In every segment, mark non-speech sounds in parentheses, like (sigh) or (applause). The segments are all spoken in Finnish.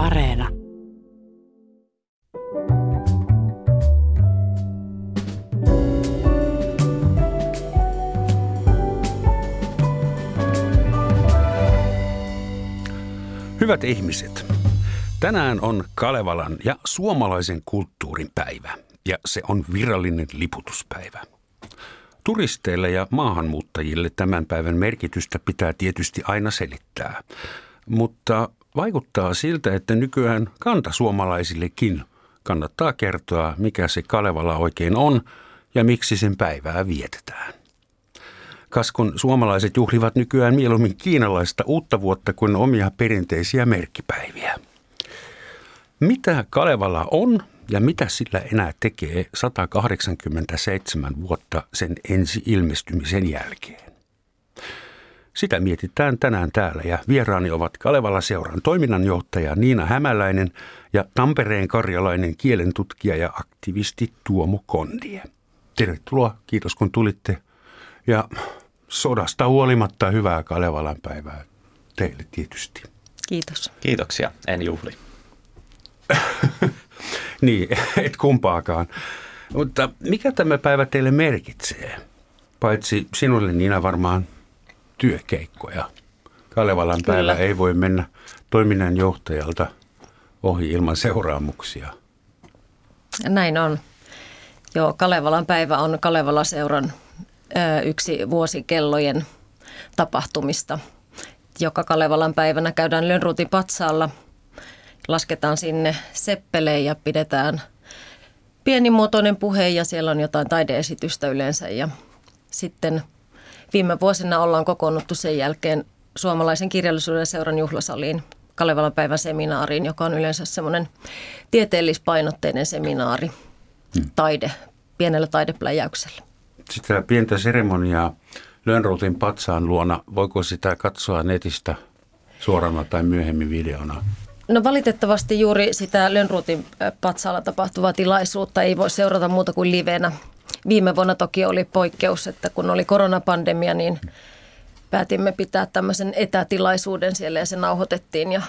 Areena. Hyvät ihmiset, tänään on Kalevalan ja suomalaisen kulttuurin päivä ja se on virallinen liputuspäivä. Turisteille ja maahanmuuttajille tämän päivän merkitystä pitää tietysti aina selittää, mutta vaikuttaa siltä, että nykyään kantasuomalaisillekin kannattaa kertoa, mikä se Kalevala oikein on ja miksi sen päivää vietetään. Kas kun suomalaiset juhlivat nykyään mieluummin kiinalaista uutta vuotta kuin omia perinteisiä merkkipäiviä. Mitä Kalevala on ja mitä sillä enää tekee 187 vuotta sen ensi ilmestymisen jälkeen? Sitä mietitään tänään täällä ja vieraani ovat Kalevala seuran toiminnanjohtaja Niina Hämäläinen ja Tampereen karjalainen kielentutkija ja aktivisti Tuomo Kondie. Tervetuloa, kiitos kun tulitte. Ja sodasta huolimatta hyvää Kalevalan päivää teille tietysti. Kiitos. Kiitoksia, en juhli. (laughs) niin, et kumpaakaan. Mutta mikä tämä päivä teille merkitsee? Paitsi sinulle Niina varmaan työkeikkoja. Kalevalan päivä ei voi mennä toiminnanjohtajalta ohi ilman seuraamuksia. Näin on. Joo, Kalevalan päivä on Kalevala-seuran yksi vuosikellojen tapahtumista. Joka Kalevalan päivänä käydään Lönnruutin patsaalla, lasketaan sinne seppeleen ja pidetään pienimuotoinen puhe ja siellä on jotain taideesitystä yleensä. Ja sitten viime vuosina ollaan kokoonnuttu sen jälkeen suomalaisen kirjallisuuden seuran juhlasaliin Kalevalan päivän seminaariin, joka on yleensä semmoinen tieteellispainotteinen seminaari, hmm. taide, pienellä taidepläjäyksellä sitä pientä seremoniaa Lönnruutin patsaan luona, voiko sitä katsoa netistä suorana tai myöhemmin videona? No valitettavasti juuri sitä Lönnruutin patsaalla tapahtuvaa tilaisuutta ei voi seurata muuta kuin livenä. Viime vuonna toki oli poikkeus, että kun oli koronapandemia, niin päätimme pitää tämmöisen etätilaisuuden siellä ja se nauhoitettiin ja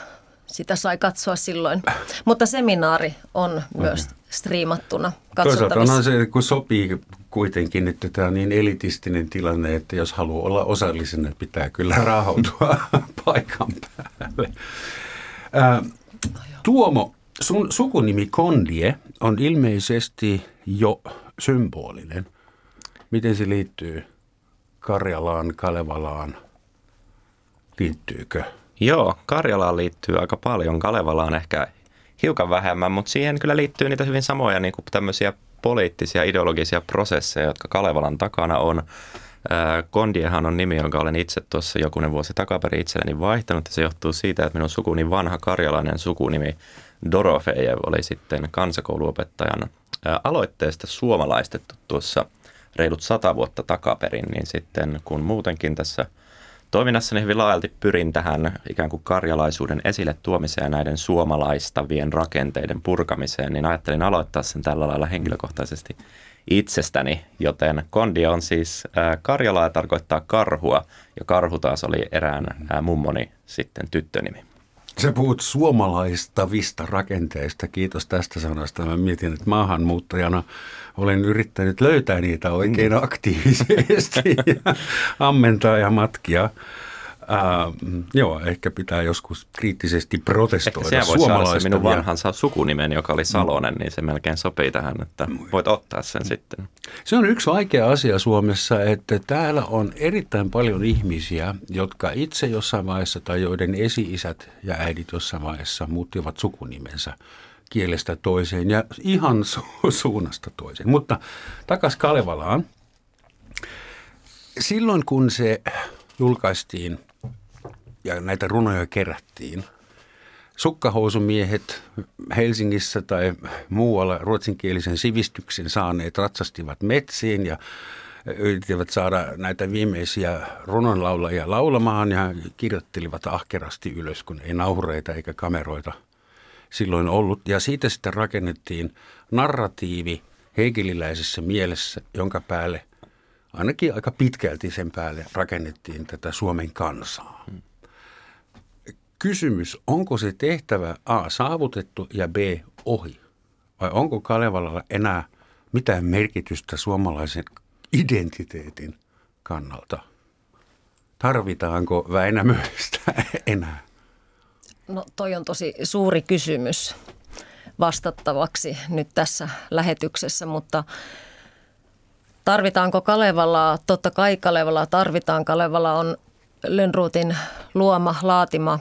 sitä sai katsoa silloin. Mutta seminaari on myös okay. striimattuna Toisaalta onhan se, kun sopii kuitenkin, että tämä on niin elitistinen tilanne, että jos haluaa olla osallisena, pitää kyllä (laughs) rahautua paikan päälle. Tuomo, sun sukunimi Kondie on ilmeisesti jo symbolinen. Miten se liittyy Karjalaan, Kalevalaan? Liittyykö? Joo, Karjalaan liittyy aika paljon. Kalevalaan ehkä hiukan vähemmän, mutta siihen kyllä liittyy niitä hyvin samoja niin kuin tämmöisiä poliittisia ideologisia prosesseja, jotka Kalevalan takana on. Kondiehan on nimi, jonka olen itse tuossa jokunen vuosi takaperin itselleni vaihtanut. Ja se johtuu siitä, että minun sukuni vanha karjalainen sukunimi Dorofejev oli sitten kansakouluopettajan aloitteesta suomalaistettu tuossa reilut sata vuotta takaperin. Niin sitten kun muutenkin tässä – Toiminnassani hyvin laajalti pyrin tähän ikään kuin karjalaisuuden esille tuomiseen ja näiden suomalaistavien rakenteiden purkamiseen, niin ajattelin aloittaa sen tällä lailla henkilökohtaisesti itsestäni, joten Kondia on siis äh, Karjalaa ja tarkoittaa karhua, ja karhu taas oli erään äh, mummoni sitten tyttönimi. Sä puhut suomalaistavista rakenteista. Kiitos tästä sanasta. Mä mietin, että maahanmuuttajana olen yrittänyt löytää niitä oikein mm. aktiivisesti (laughs) ja ammentaa ja matkia. Uh, joo, ehkä pitää joskus kriittisesti protestoida Ehkä se minun vanhansa sukunimen, joka oli Salonen, niin se melkein sopii tähän, että voit ottaa sen sitten. Se on yksi vaikea asia Suomessa, että täällä on erittäin paljon ihmisiä, jotka itse jossain vaiheessa tai joiden esi-isät ja äidit jossain vaiheessa muuttivat sukunimensä kielestä toiseen ja ihan (laughs) su- suunnasta toiseen. Mutta takas Kalevalaan. Silloin kun se julkaistiin – ja näitä runoja kerättiin. Sukkahousumiehet Helsingissä tai muualla ruotsinkielisen sivistyksen saaneet ratsastivat metsiin ja yrittivät saada näitä viimeisiä runonlaulajia laulamaan ja kirjoittelivat ahkerasti ylös, kun ei nauhureita eikä kameroita silloin ollut. Ja siitä sitten rakennettiin narratiivi heikeliläisessä mielessä, jonka päälle, ainakin aika pitkälti sen päälle rakennettiin tätä Suomen kansaa. Kysymys, onko se tehtävä A saavutettu ja B ohi? Vai onko Kalevalalla enää mitään merkitystä suomalaisen identiteetin kannalta? Tarvitaanko Väinämöistä (laughs) enää? No toi on tosi suuri kysymys vastattavaksi nyt tässä lähetyksessä, mutta tarvitaanko Kalevalaa? Totta kai Kalevalaa tarvitaan. Kalevala on Lönnruutin luoma, laatima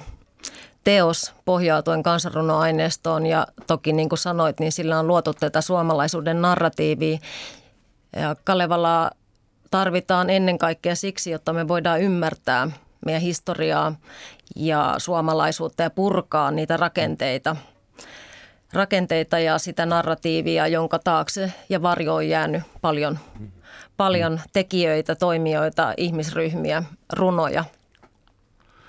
teos pohjautuen kansanrunoaineistoon ja toki niin kuin sanoit, niin sillä on luotu tätä suomalaisuuden narratiivia. Ja Kalevalaa tarvitaan ennen kaikkea siksi, jotta me voidaan ymmärtää meidän historiaa ja suomalaisuutta ja purkaa niitä rakenteita, rakenteita ja sitä narratiivia, jonka taakse ja varjo on jäänyt paljon, paljon tekijöitä, toimijoita, ihmisryhmiä, runoja –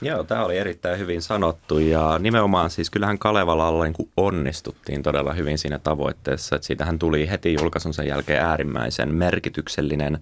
Joo, tämä oli erittäin hyvin sanottu ja nimenomaan siis kyllähän Kalevalalla niin onnistuttiin todella hyvin siinä tavoitteessa, että siitähän tuli heti julkaisun sen jälkeen äärimmäisen merkityksellinen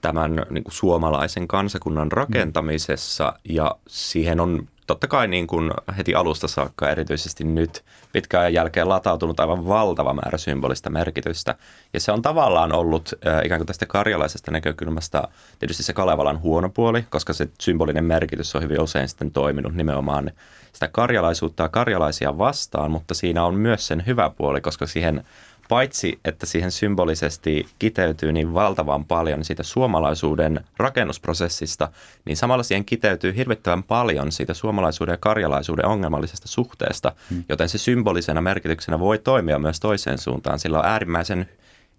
tämän niin kuin suomalaisen kansakunnan rakentamisessa ja siihen on totta kai niin kuin heti alusta saakka erityisesti nyt pitkään jälkeen latautunut aivan valtava määrä symbolista merkitystä. Ja se on tavallaan ollut äh, ikään kuin tästä karjalaisesta näkökulmasta tietysti se Kalevalan huono puoli, koska se symbolinen merkitys on hyvin usein sitten toiminut nimenomaan sitä karjalaisuutta ja karjalaisia vastaan, mutta siinä on myös sen hyvä puoli, koska siihen paitsi että siihen symbolisesti kiteytyy niin valtavan paljon siitä suomalaisuuden rakennusprosessista, niin samalla siihen kiteytyy hirvittävän paljon siitä suomalaisuuden ja karjalaisuuden ongelmallisesta suhteesta, hmm. joten se symbolisena merkityksenä voi toimia myös toiseen suuntaan. Sillä on äärimmäisen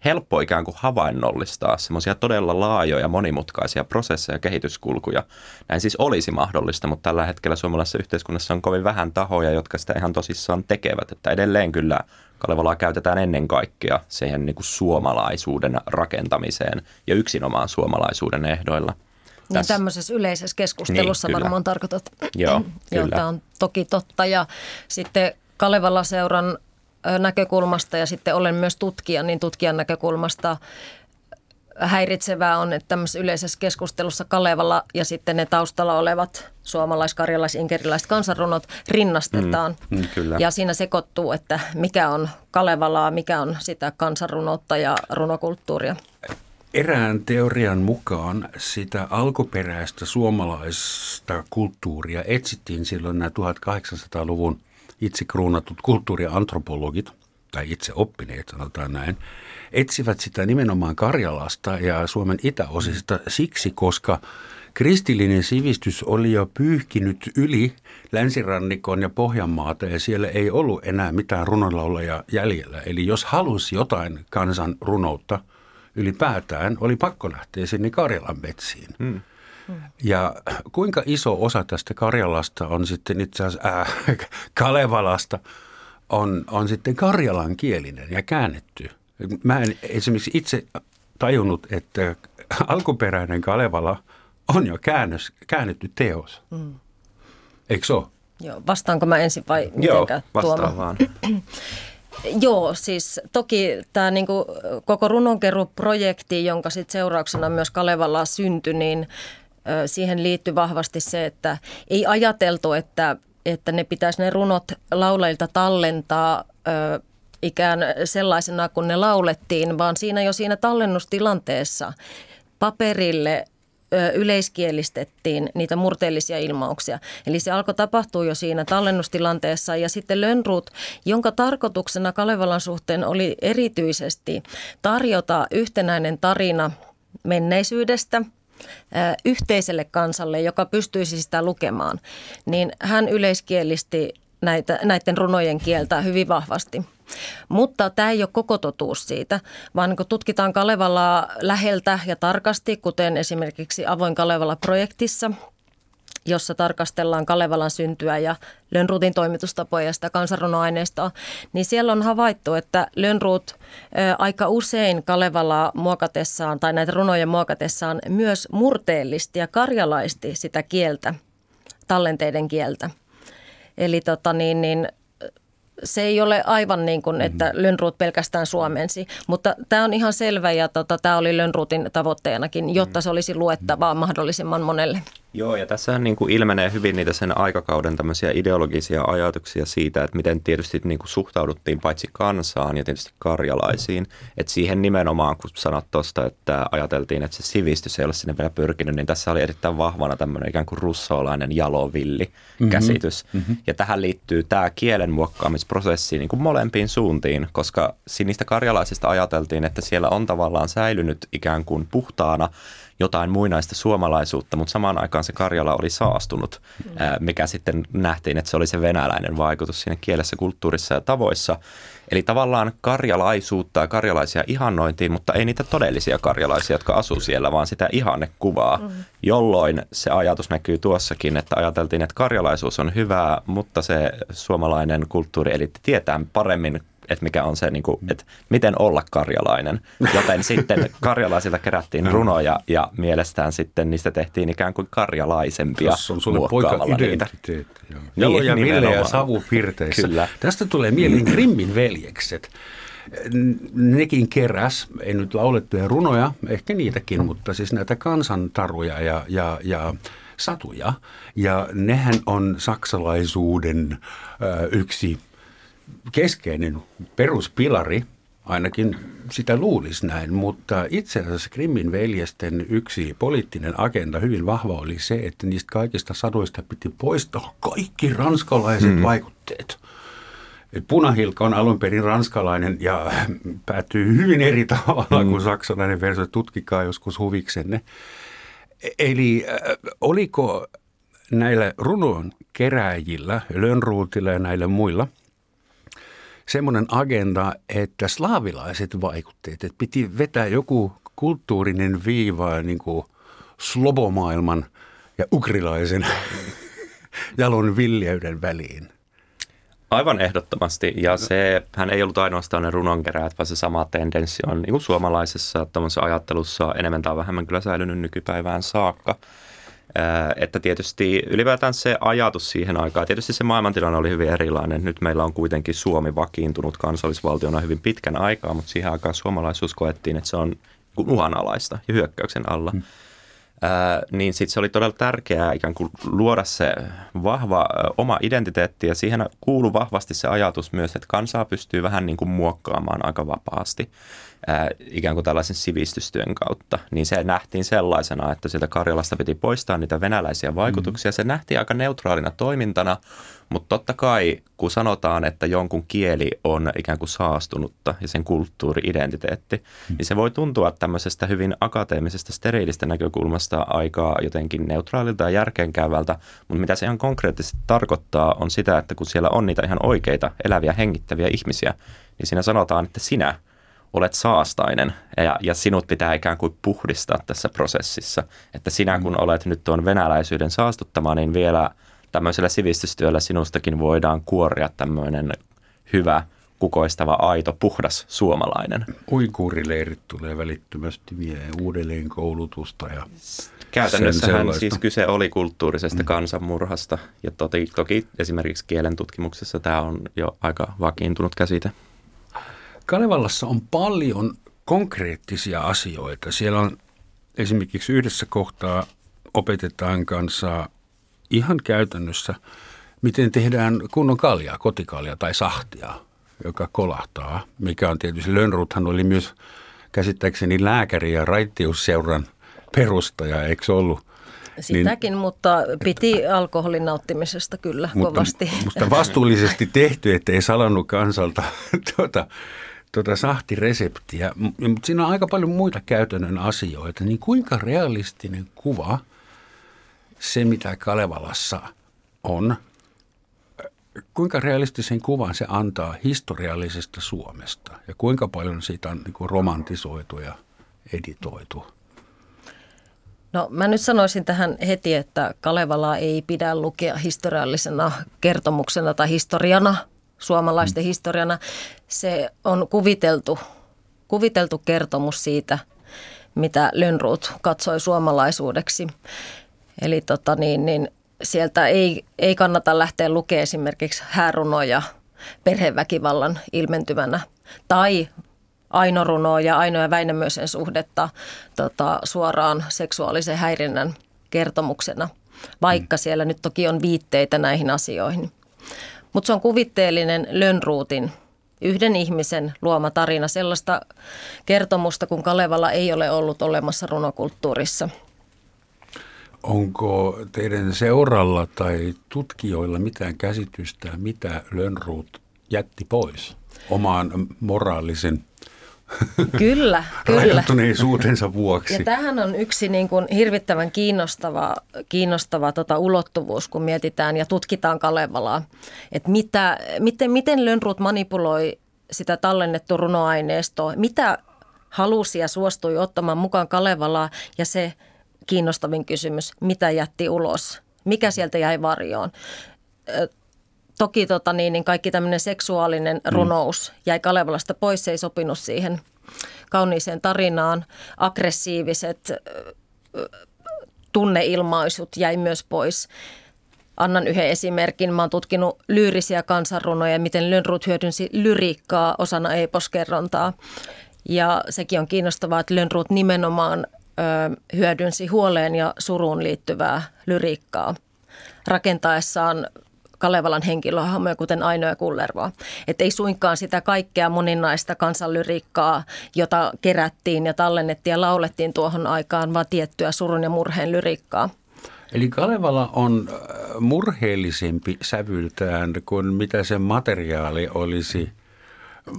helppo ikään kuin havainnollistaa semmoisia todella laajoja, monimutkaisia prosesseja ja kehityskulkuja. Näin siis olisi mahdollista, mutta tällä hetkellä suomalaisessa yhteiskunnassa on kovin vähän tahoja, jotka sitä ihan tosissaan tekevät. Että edelleen kyllä Kalevalaa käytetään ennen kaikkea siihen niin kuin suomalaisuuden rakentamiseen ja yksinomaan suomalaisuuden ehdoilla. Niin Tässä. tämmöisessä yleisessä keskustelussa niin, varmaan tarkoitat. Joo, (clears throat) tämä on toki totta. Ja sitten Kalevala-seuran näkökulmasta ja sitten olen myös tutkija, niin tutkijan näkökulmasta häiritsevää on, että tämmöisessä yleisessä keskustelussa Kalevalla ja sitten ne taustalla olevat suomalais-, karjalais-, inkerilaiset kansanrunot rinnastetaan. Mm, mm, kyllä. Ja siinä sekoittuu, että mikä on Kalevalaa, mikä on sitä kansanrunoutta ja runokulttuuria. Erään teorian mukaan sitä alkuperäistä suomalaista kulttuuria etsittiin silloin nämä 1800-luvun – itse kruunatut kulttuuriantropologit, tai itse oppineet sanotaan näin, etsivät sitä nimenomaan Karjalasta ja Suomen itäosista siksi, koska kristillinen sivistys oli jo pyyhkinyt yli länsirannikon ja Pohjanmaata ja siellä ei ollut enää mitään runonlaulajia jäljellä. Eli jos halusi jotain kansan runoutta ylipäätään, oli pakko lähteä sinne Karjalan metsiin. Hmm. Ja kuinka iso osa tästä Karjalasta on sitten itse asiassa äh, Kalevalasta on, on sitten karjalan kielinen ja käännetty. Mä en esimerkiksi itse tajunnut, että alkuperäinen Kalevala on jo käännös, käännetty teos. Mm. Eikö se ole? Joo, vastaanko mä ensin vai mitenkä Joo, vastaan vaan. (clears throat) Joo, siis toki tämä niinku koko runonkeruprojekti, jonka sit seurauksena myös Kalevala syntyi, niin siihen liittyy vahvasti se, että ei ajateltu, että, että ne pitäisi ne runot laulajilta tallentaa ikään sellaisena, kun ne laulettiin, vaan siinä jo siinä tallennustilanteessa paperille yleiskielistettiin niitä murteellisia ilmauksia. Eli se alkoi tapahtua jo siinä tallennustilanteessa ja sitten Lönnruut, jonka tarkoituksena Kalevalan suhteen oli erityisesti tarjota yhtenäinen tarina menneisyydestä – yhteiselle kansalle, joka pystyisi sitä lukemaan, niin hän yleiskielisti näitä, näiden runojen kieltä hyvin vahvasti. Mutta tämä ei ole koko totuus siitä, vaan kun tutkitaan Kalevalaa läheltä ja tarkasti, kuten esimerkiksi Avoin Kalevala-projektissa – jossa tarkastellaan Kalevalan syntyä ja Lönnruutin toimitustapoja ja sitä kansanrunoaineistoa, niin siellä on havaittu, että Lönnruut aika usein Kalevalaa muokatessaan tai näitä runoja muokatessaan myös murteellisti ja karjalaisti sitä kieltä, tallenteiden kieltä. Eli tota niin, niin se ei ole aivan niin kuin, että mm-hmm. Lönnruut pelkästään suomensi, mutta tämä on ihan selvä ja tota, tämä oli Lönnruutin tavoitteenakin, jotta se olisi luettavaa mahdollisimman monelle. Joo, ja tässä niin kuin ilmenee hyvin niitä sen aikakauden tämmöisiä ideologisia ajatuksia siitä, että miten tietysti niin kuin suhtauduttiin paitsi kansaan ja tietysti karjalaisiin. Että siihen nimenomaan, kun sanot tuosta, että ajateltiin, että se sivistys ei ole sinne vielä pyrkinyt, niin tässä oli erittäin vahvana tämmöinen ikään kuin russolainen jalovilli mm-hmm. käsitys. Mm-hmm. Ja tähän liittyy tämä kielen muokkaamisprosessi niin kuin molempiin suuntiin, koska niistä karjalaisista ajateltiin, että siellä on tavallaan säilynyt ikään kuin puhtaana jotain muinaista suomalaisuutta, mutta samaan aikaan se Karjala oli saastunut, mm. mikä sitten nähtiin, että se oli se venäläinen vaikutus siinä kielessä, kulttuurissa ja tavoissa. Eli tavallaan karjalaisuutta ja karjalaisia ihannointiin, mutta ei niitä todellisia karjalaisia, jotka asuu siellä, vaan sitä ihannekuvaa, mm. jolloin se ajatus näkyy tuossakin, että ajateltiin, että karjalaisuus on hyvää, mutta se suomalainen kulttuurielitti tietää paremmin että mikä on se, niin kuin, että miten olla karjalainen. (laughs) Joten sitten karjalaisilta kerättiin runoja ja mielestään sitten niistä tehtiin ikään kuin karjalaisempia Tuossa on sulle poika identiteetti. Jaloja, niin, Ville ja Savu. Kyllä. Tästä tulee mieleen Grimmin veljekset. Nekin keräs, ei nyt laulettuja runoja, ehkä niitäkin, mutta siis näitä kansantaruja ja, ja, ja satuja. Ja nehän on saksalaisuuden ö, yksi keskeinen peruspilari, ainakin sitä luulisi näin, mutta itse asiassa Krimmin veljesten yksi poliittinen agenda hyvin vahva oli se, että niistä kaikista sadoista piti poistaa kaikki ranskalaiset mm. vaikutteet. Et punahilka on alun perin ranskalainen ja päättyy hyvin eri tavalla mm. kuin saksalainen versio. Tutkikaa joskus huviksenne. Eli äh, oliko näillä runon keräjillä, Lönnruutilla ja näillä muilla – semmoinen agenda, että slaavilaiset vaikutteet, että piti vetää joku kulttuurinen viiva niin kuin slobomaailman ja ukrilaisen (laughs) jalon viljeyden väliin. Aivan ehdottomasti, ja se, hän ei ollut ainoastaan ne runonkeräät, vaan se sama tendenssi on niin kuin suomalaisessa ajattelussa enemmän tai vähemmän kyllä säilynyt nykypäivään saakka. Että tietysti ylipäätään se ajatus siihen aikaan, tietysti se maailmantilanne oli hyvin erilainen. Nyt meillä on kuitenkin Suomi vakiintunut kansallisvaltiona hyvin pitkän aikaa, mutta siihen aikaan suomalaisuus koettiin, että se on uhanalaista ja hyökkäyksen alla. Hmm. Ää, niin sitten se oli todella tärkeää ikään kuin luoda se vahva ä, oma identiteetti ja siihen kuuluu vahvasti se ajatus myös, että kansaa pystyy vähän niin kuin muokkaamaan aika vapaasti ää, ikään kuin tällaisen sivistystyön kautta, niin se nähtiin sellaisena, että sieltä Karjalasta piti poistaa niitä venäläisiä vaikutuksia. Mm. Se nähtiin aika neutraalina toimintana, mutta totta kai, kun sanotaan, että jonkun kieli on ikään kuin saastunutta ja sen kulttuuri-identiteetti, mm. niin se voi tuntua tämmöisestä hyvin akateemisesta, steriilistä näkökulmasta aikaa jotenkin neutraalilta ja järkeenkäyvältä, mutta mitä se ihan konkreettisesti tarkoittaa on sitä, että kun siellä on niitä ihan oikeita, eläviä, hengittäviä ihmisiä, niin siinä sanotaan, että sinä – olet saastainen ja, ja sinut pitää ikään kuin puhdistaa tässä prosessissa. Että sinä kun olet nyt tuon venäläisyyden saastuttama, niin vielä tämmöisellä sivistystyöllä sinustakin voidaan kuoria tämmöinen hyvä, kukoistava, aito, puhdas suomalainen. Uikuurileirit tulee välittömästi vie uudelleen koulutusta ja Käytännössähän siis kyse oli kulttuurisesta mm. kansanmurhasta ja toki, toki esimerkiksi kielen tutkimuksessa tämä on jo aika vakiintunut käsite. Kalevallassa on paljon konkreettisia asioita. Siellä on esimerkiksi yhdessä kohtaa opetetaan kanssa ihan käytännössä, miten tehdään kunnon kaljaa, kotikaljaa tai sahtia, joka kolahtaa. Mikä on tietysti, Lönnruthan oli myös käsittääkseni lääkäri ja raittiusseuran perustaja, eikö se ollut? Sitäkin, niin, mutta piti alkoholin nauttimisesta kyllä mutta, kovasti. Mutta vastuullisesti tehty, ettei salannut kansalta (laughs) tuota, tuota sahtireseptiä, mutta siinä on aika paljon muita käytännön asioita, niin kuinka realistinen kuva se, mitä Kalevalassa on, kuinka realistisen kuvan se antaa historiallisesta Suomesta ja kuinka paljon siitä on niin romantisoitu ja editoitu? No mä nyt sanoisin tähän heti, että Kalevalaa ei pidä lukea historiallisena kertomuksena tai historiana – suomalaisten mm. historiana. Se on kuviteltu, kuviteltu kertomus siitä, mitä Lönnruut katsoi suomalaisuudeksi. Eli tota niin, niin sieltä ei, ei kannata lähteä lukemaan esimerkiksi häärunoja perheväkivallan ilmentymänä tai Aino Runoa ja Aino ja Väinämöisen suhdetta tota, suoraan seksuaalisen häirinnän kertomuksena – vaikka siellä nyt toki on viitteitä näihin asioihin. Mutta se on kuvitteellinen Lönnruutin yhden ihmisen luoma tarina, sellaista kertomusta, kun Kalevala ei ole ollut olemassa runokulttuurissa. Onko teidän seuralla tai tutkijoilla mitään käsitystä, mitä Lönnruut jätti pois omaan moraalisen Kyllä, (laughs) kyllä. rajoittuneisuutensa vuoksi. Ja tämähän on yksi niin kuin hirvittävän kiinnostava, kiinnostava tota ulottuvuus, kun mietitään ja tutkitaan Kalevalaa. Että mitä, miten, miten Lönnrut manipuloi sitä tallennettua runoaineistoa, mitä halusi ja suostui ottamaan mukaan Kalevalaa ja se kiinnostavin kysymys, mitä jätti ulos, mikä sieltä jäi varjoon toki tota niin, niin kaikki tämmöinen seksuaalinen mm. runous jäi Kalevalasta pois, se ei sopinut siihen kauniiseen tarinaan. Aggressiiviset tunneilmaisut jäi myös pois. Annan yhden esimerkin. Mä oon tutkinut lyyrisiä kansanrunoja, miten Lönnrut hyödynsi lyriikkaa osana eposkerrontaa. Ja sekin on kiinnostavaa, että Lönnrut nimenomaan hyödynsi huoleen ja suruun liittyvää lyriikkaa rakentaessaan Kalevalan henkilöhahmoja, kuten Aino ja Kullervoa. Että ei suinkaan sitä kaikkea moninaista kansanlyriikkaa, jota kerättiin ja tallennettiin ja laulettiin tuohon aikaan, vaan tiettyä surun ja murheen lyriikkaa. Eli Kalevala on äh, murheellisempi sävyltään kuin mitä se materiaali olisi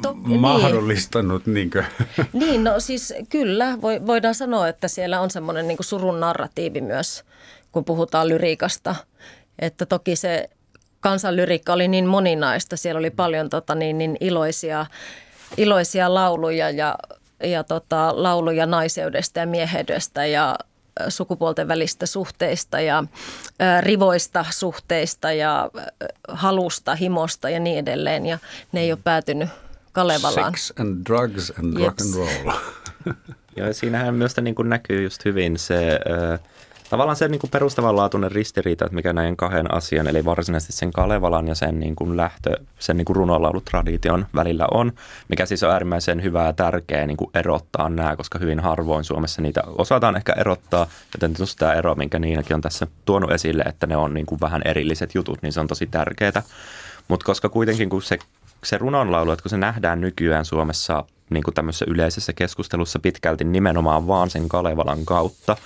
to, niin. mahdollistanut. Niin. Niinkö? (laughs) niin, no siis kyllä voidaan sanoa, että siellä on semmoinen niin surun narratiivi myös, kun puhutaan lyriikasta. Että toki se kansanlyriikka oli niin moninaista. Siellä oli paljon tota, niin, niin iloisia, iloisia lauluja ja, ja tota, lauluja naiseudesta ja mieheydestä ja sukupuolten välistä suhteista ja ä, rivoista suhteista ja ä, halusta, himosta ja niin edelleen. Ja ne ei ole päätynyt Kalevalaan. Sex and drugs and rock and roll. (laughs) ja siinähän myös niin kuin näkyy just hyvin se... Äh, tavallaan se niin kuin perustavanlaatuinen ristiriita, että mikä näiden kahden asian, eli varsinaisesti sen Kalevalan ja sen niin kuin lähtö, sen niin kuin runolaulutradition välillä on, mikä siis on äärimmäisen hyvää ja tärkeää niin kuin erottaa nämä, koska hyvin harvoin Suomessa niitä osataan ehkä erottaa, joten just tämä ero, minkä Niinakin on tässä tuonut esille, että ne on niin kuin vähän erilliset jutut, niin se on tosi tärkeää. Mutta koska kuitenkin kun se, se runonlaulu, että kun se nähdään nykyään Suomessa niin kuin tämmöisessä yleisessä keskustelussa pitkälti nimenomaan vaan sen Kalevalan kautta,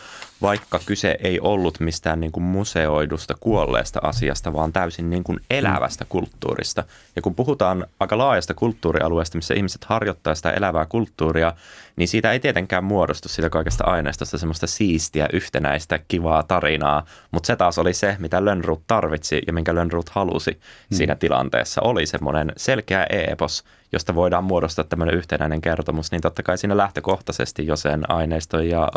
vaikka kyse ei ollut mistään niin kuin museoidusta kuolleesta asiasta, vaan täysin niin kuin elävästä mm. kulttuurista. Ja kun puhutaan aika laajasta kulttuurialueesta, missä ihmiset harjoittaa sitä elävää kulttuuria, niin siitä ei tietenkään muodostu sitä kaikesta aineistosta semmoista siistiä, yhtenäistä, kivaa tarinaa. Mutta se taas oli se, mitä Lönnrut tarvitsi ja minkä Lönnrut halusi mm. siinä tilanteessa. Oli semmoinen selkeä e-epos, josta voidaan muodostaa tämmöinen yhtenäinen kertomus, niin totta kai siinä lähtökohtaisesti jo sen aineiston ja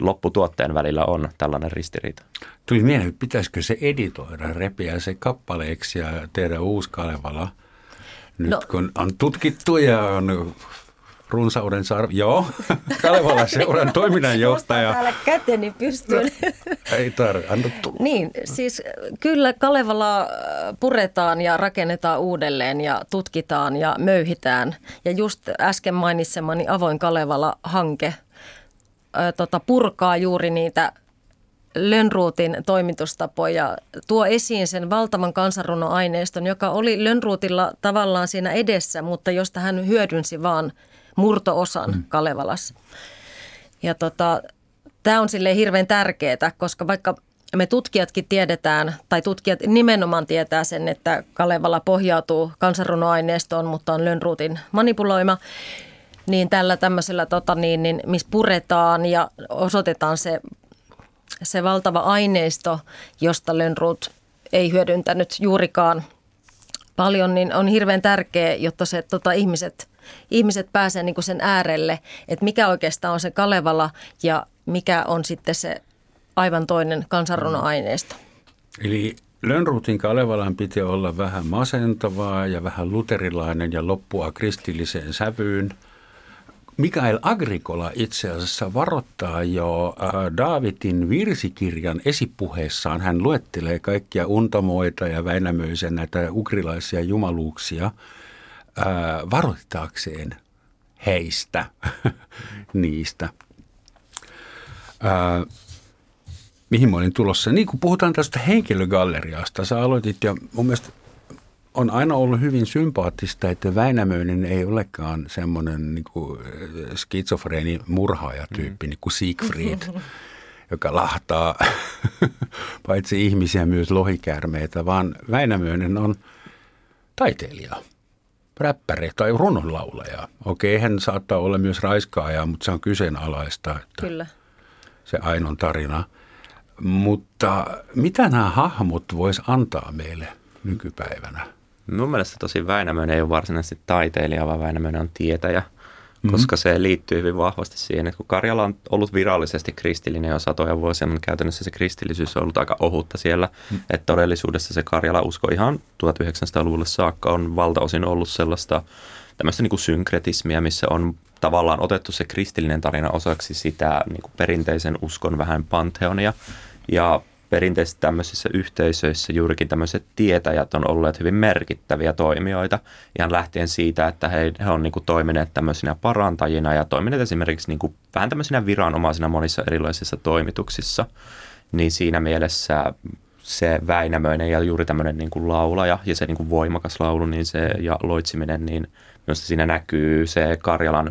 lopputuotteen välillä on tällainen ristiriita. Tuli mieleen, pitäisikö se editoida, repiä se kappaleeksi ja tehdä uusi Kalevala. Nyt no. kun on tutkittu ja on runsauden sarvi. Joo, (laughs) Kalevala seuran toiminnanjohtaja. täällä käteni pystyyn. (laughs) Ei tarvitse, anna Niin, siis kyllä Kalevala puretaan ja rakennetaan uudelleen ja tutkitaan ja möyhitään. Ja just äsken mainitsemani Avoin Kalevala-hanke – tota, purkaa juuri niitä Lönnruutin toimitustapoja, tuo esiin sen valtavan kansanrunoaineiston, joka oli Lönnruutilla tavallaan siinä edessä, mutta josta hän hyödynsi vaan murtoosan mm. Kalevalassa. Ja tota, tämä on sille hirveän tärkeää, koska vaikka me tutkijatkin tiedetään, tai tutkijat nimenomaan tietää sen, että Kalevala pohjautuu kansanrunoaineistoon, mutta on Lönnruutin manipuloima, niin tällä tämmöisellä, tota, niin, niin, missä puretaan ja osoitetaan se, se valtava aineisto, josta Lönnrot ei hyödyntänyt juurikaan paljon, niin on hirveän tärkeä, jotta se tota, ihmiset, ihmiset pääsee niin sen äärelle, että mikä oikeastaan on se Kalevala ja mikä on sitten se aivan toinen kansanrunoaineisto. Eli Lönnrutin Kalevalan piti olla vähän masentavaa ja vähän luterilainen ja loppua kristilliseen sävyyn – Mikael Agrikola itse asiassa varoittaa jo äh, Daavidin virsikirjan esipuheessaan. Hän luettelee kaikkia untamoita ja Väinämöisen näitä ukrilaisia jumaluuksia äh, varoittaakseen heistä, (laughs) niistä. Äh, mihin mä olin tulossa. Niin kun puhutaan tästä henkilögalleriasta, sä aloitit ja mun mielestä on aina ollut hyvin sympaattista, että Väinämöinen ei olekaan semmoinen niin kuin skitsofreeni murhaajatyyppi, mm. niin kuin Siegfried, (laughs) joka lahtaa (laughs) paitsi ihmisiä myös lohikäärmeitä, vaan Väinämöinen on taiteilija, räppäri tai runonlaulaja. Okei, hän saattaa olla myös raiskaaja, mutta se on kyseenalaista, että Kyllä. se Ainon tarina. Mutta mitä nämä hahmot vois antaa meille nykypäivänä? Mun mielestä tosi Väinämöinen ei ole varsinaisesti taiteilija, vaan Väinämöinen on tietäjä, mm-hmm. koska se liittyy hyvin vahvasti siihen, että kun Karjala on ollut virallisesti kristillinen jo satoja vuosia, mutta käytännössä se kristillisyys on ollut aika ohutta siellä, mm. että todellisuudessa se Karjala-usko ihan 1900-luvulle saakka on valtaosin ollut sellaista tämmöistä niin kuin synkretismiä, missä on tavallaan otettu se kristillinen tarina osaksi sitä niin kuin perinteisen uskon vähän panteonia ja perinteisesti tämmöisissä yhteisöissä juurikin tämmöiset tietäjät on olleet hyvin merkittäviä toimijoita. Ihan lähtien siitä, että he, he on niin kuin toimineet tämmöisinä parantajina ja toimineet esimerkiksi niin kuin vähän tämmöisinä viranomaisina monissa erilaisissa toimituksissa. Niin siinä mielessä se Väinämöinen ja juuri tämmöinen niin kuin laulaja ja se niin kuin voimakas laulu niin se, ja loitsiminen, niin myös siinä näkyy se Karjalan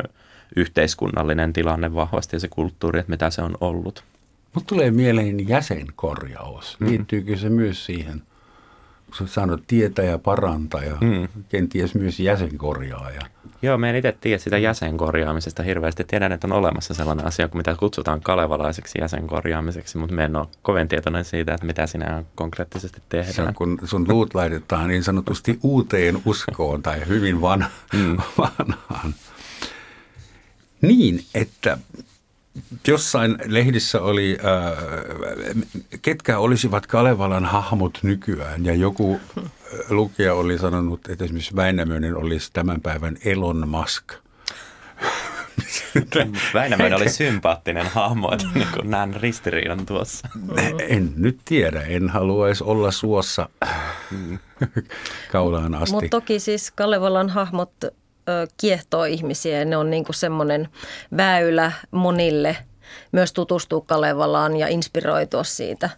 yhteiskunnallinen tilanne vahvasti ja se kulttuuri, että mitä se on ollut. Mutta tulee mieleen jäsenkorjaus. Mm. Liittyykö se myös siihen, kun sä sanot tietäjä, parantaja, mm. kenties myös jäsenkorjaaja? Joo, me en itse tiedä sitä jäsenkorjaamisesta hirveästi. Tiedän, että on olemassa sellainen asia, mitä kutsutaan kalevalaiseksi jäsenkorjaamiseksi, mutta me en ole kovin tietoinen siitä, että mitä sinä konkreettisesti tehdään. Se on, kun sun luut laitetaan niin sanotusti uuteen uskoon tai hyvin van, mm. vanhaan. Niin, että jossain lehdissä oli, äh, ketkä olisivat Kalevalan hahmot nykyään, ja joku äh, lukija oli sanonut, että esimerkiksi Väinämöinen olisi tämän päivän Elon Musk. (laughs) Väinämöinen oli sympaattinen hahmo, että niin kuin näen ristiriidan tuossa. En nyt tiedä, en haluaisi olla suossa kaulaan asti. Mutta toki siis Kalevalan hahmot kiehtoo ihmisiä ja ne on niin kuin semmoinen väylä monille myös tutustua Kalevalaan ja inspiroitua siitä.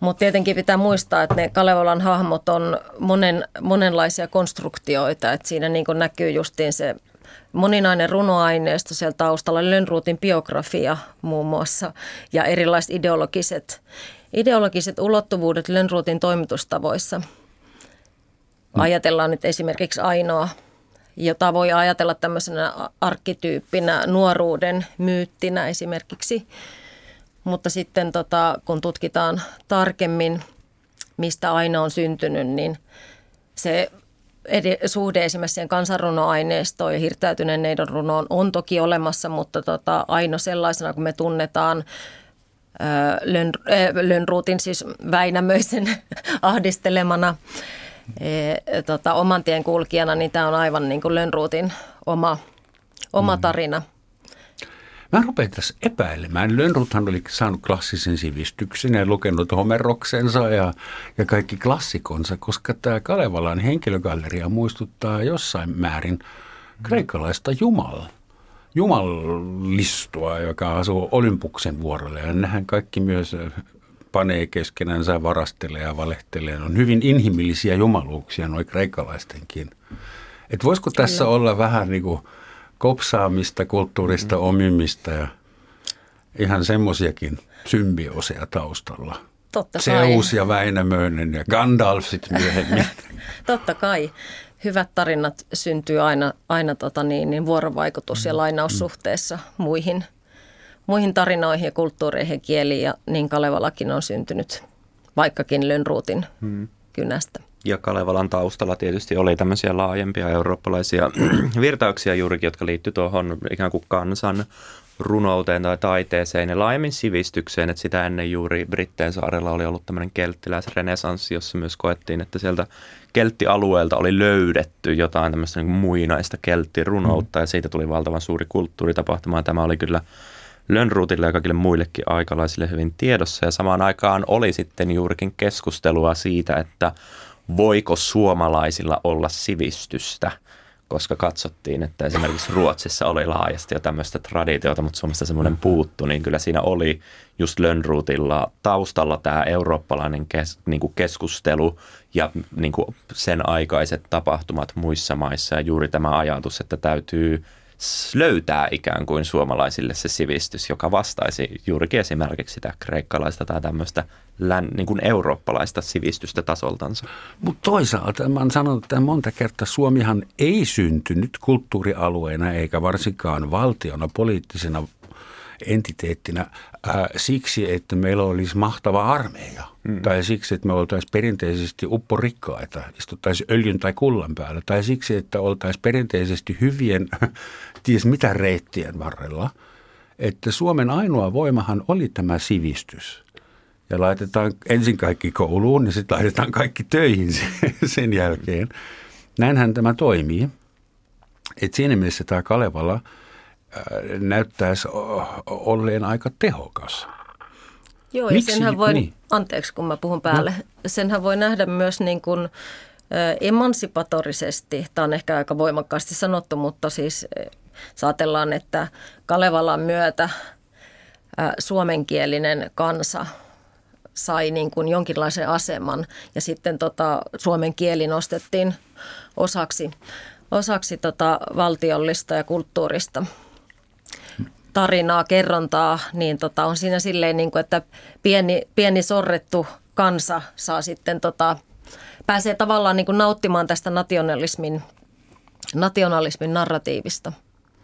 Mutta tietenkin pitää muistaa, että ne Kalevalan hahmot on monen, monenlaisia konstruktioita, että siinä niin näkyy justiin se moninainen runoaineisto siellä taustalla, Lönnruutin biografia muun muassa ja erilaiset ideologiset, ideologiset ulottuvuudet Lönnruutin toimitustavoissa. Ajatellaan nyt esimerkiksi ainoa jota voi ajatella tämmöisenä arkkityyppinä nuoruuden myyttinä esimerkiksi. Mutta sitten tota, kun tutkitaan tarkemmin, mistä aina on syntynyt, niin se edi- suhde esimerkiksi siihen kansanrunoaineistoon ja hirtäytyneen neidon runoon on toki olemassa, mutta tota, aino sellaisena, kun me tunnetaan Lönnruutin, siis Väinämöisen (laughs) ahdistelemana e, tota, oman tien kulkijana, niin tämä on aivan niin kuin Lönnruutin oma, oma mm. tarina. Mä rupean tässä epäilemään. Lönnruthan oli saanut klassisen sivistyksen ja lukenut Homeroksensa ja, ja kaikki klassikonsa, koska tämä Kalevalan henkilögalleria muistuttaa jossain määrin kreikkalaista Jumalaa jumallistua, joka asuu Olympuksen vuorolla. Ja nehän kaikki myös panee keskenänsä, varastelee ja valehtelee. On hyvin inhimillisiä jumaluuksia, noin kreikkalaistenkin. Et voisiko Kyllä. tässä olla vähän niin kuin kopsaamista, kulttuurista mm. omimista ja ihan semmoisiakin symbiooseja taustalla? Totta Zeus kai. ja Väinämöinen ja Gandalf sitten myöhemmin. (laughs) Totta kai. Hyvät tarinat syntyy aina, aina tota niin, niin vuorovaikutus- ja mm. lainaussuhteessa muihin – muihin tarinoihin ja kulttuureihin kieliin ja niin Kalevalakin on syntynyt vaikkakin Lönnruutin hmm. kynästä. Ja Kalevalan taustalla tietysti oli tämmöisiä laajempia eurooppalaisia (clears throat) virtauksia juurikin, jotka liittyy tuohon ikään kuin kansan runouteen tai taiteeseen ja laajemmin sivistykseen, että sitä ennen juuri Britteen saarella oli ollut tämmöinen kelttiläisrenesanssi, jossa myös koettiin, että sieltä kelttialueelta oli löydetty jotain tämmöistä niin muinaista kelttirunoutta mm. ja siitä tuli valtavan suuri kulttuuritapahtuma ja tämä oli kyllä Lönnruutille ja kaikille muillekin aikalaisille hyvin tiedossa. Ja samaan aikaan oli sitten juurikin keskustelua siitä, että voiko suomalaisilla olla sivistystä, koska katsottiin, että esimerkiksi Ruotsissa oli laajasti jo tämmöistä traditiota, mutta Suomessa semmoinen puuttu, niin kyllä siinä oli just Lönnruutilla taustalla tämä eurooppalainen kes, niin kuin keskustelu ja niin kuin sen aikaiset tapahtumat muissa maissa ja juuri tämä ajatus, että täytyy löytää ikään kuin suomalaisille se sivistys, joka vastaisi juurikin esimerkiksi sitä kreikkalaista tai tämmöistä län, niin kuin eurooppalaista sivistystä tasoltansa. Mutta toisaalta mä oon sanonut että monta kertaa, Suomihan ei syntynyt kulttuurialueena eikä varsinkaan valtiona, poliittisena entiteettinä ää, siksi, että meillä olisi mahtava armeija. Mm. Tai siksi, että me oltaisiin perinteisesti upporikkaita, istuttaisiin öljyn tai kullan päällä. Tai siksi, että oltaisiin perinteisesti hyvien, (laughs) ties mitä reittien varrella. Että Suomen ainoa voimahan oli tämä sivistys. Ja laitetaan ensin kaikki kouluun ja sitten laitetaan kaikki töihin (laughs) sen jälkeen. Näinhän tämä toimii. Et siinä mielessä tämä Kalevala – näyttäisi olleen aika tehokas. Joo, Miksi? ja senhän voi, niin. anteeksi kun mä puhun päälle, no. senhän voi nähdä myös niin kuin emansipatorisesti, tämä on ehkä aika voimakkaasti sanottu, mutta siis saatellaan, että Kalevalan myötä suomenkielinen kansa sai niin kuin jonkinlaisen aseman ja sitten tota, suomen kieli nostettiin osaksi, osaksi tota valtiollista ja kulttuurista tarinaa, kerrontaa, niin tota, on siinä silleen, niin kuin, että pieni, pieni sorrettu kansa saa sitten, tota, pääsee tavallaan niin kuin nauttimaan tästä nationalismin, nationalismin narratiivista.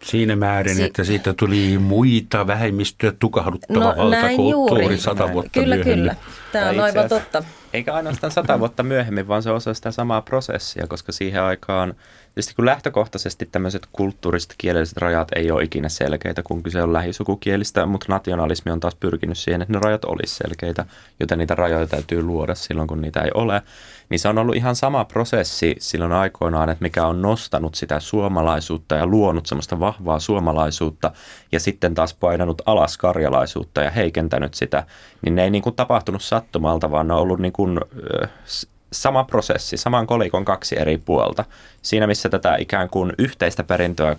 Siinä määrin, si- että siitä tuli muita vähemmistöjä tukahduttava no, valtakulttuuri juuri. sata vuotta kyllä, myöhemmin. Kyllä, Tämä on aivan totta. Eikä ainoastaan sata vuotta myöhemmin, vaan se osa sitä samaa prosessia, koska siihen aikaan – Tietysti kun lähtökohtaisesti tämmöiset kulttuuriset kielelliset rajat ei ole ikinä selkeitä, kun kyse on lähisukukielistä, mutta nationalismi on taas pyrkinyt siihen, että ne rajat olisi selkeitä, joten niitä rajoja täytyy luoda silloin, kun niitä ei ole. Niin se on ollut ihan sama prosessi silloin aikoinaan, että mikä on nostanut sitä suomalaisuutta ja luonut semmoista vahvaa suomalaisuutta ja sitten taas painanut alas karjalaisuutta ja heikentänyt sitä, niin ne ei niin kuin tapahtunut sattumalta, vaan ne on ollut niin kuin, sama prosessi, saman kolikon kaksi eri puolta. Siinä missä tätä ikään kuin yhteistä perintöä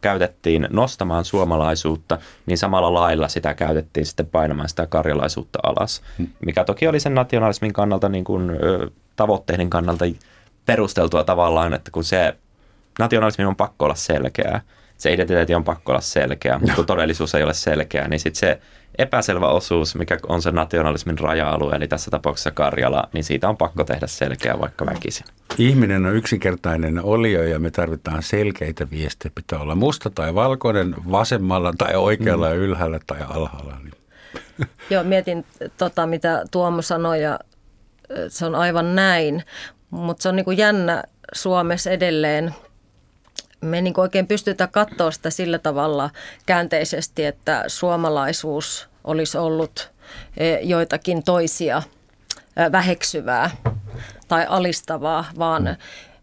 käytettiin nostamaan suomalaisuutta, niin samalla lailla sitä käytettiin sitten painamaan sitä karjalaisuutta alas. Hmm. Mikä toki oli sen nationalismin kannalta, niin kuin, tavoitteiden kannalta perusteltua tavallaan, että kun se nationalismi on pakko olla selkeää, se identiteetti on pakko olla selkeä, mutta kun todellisuus ei ole selkeä, niin sitten se epäselvä osuus, mikä on se nationalismin raja-alue, eli tässä tapauksessa Karjala, niin siitä on pakko tehdä selkeä vaikka väkisin. Ihminen on yksinkertainen olio ja me tarvitaan selkeitä viestejä. Pitää olla musta tai valkoinen, vasemmalla tai oikealla mm. ja ylhäällä tai alhaalla. Niin. (laughs) Joo, mietin tota, mitä Tuomo sanoi ja se on aivan näin, mutta se on niin kuin jännä Suomessa edelleen – me ei niin oikein pystytä katsoa sitä sillä tavalla käänteisesti, että suomalaisuus olisi ollut e, joitakin toisia e, väheksyvää tai alistavaa, vaan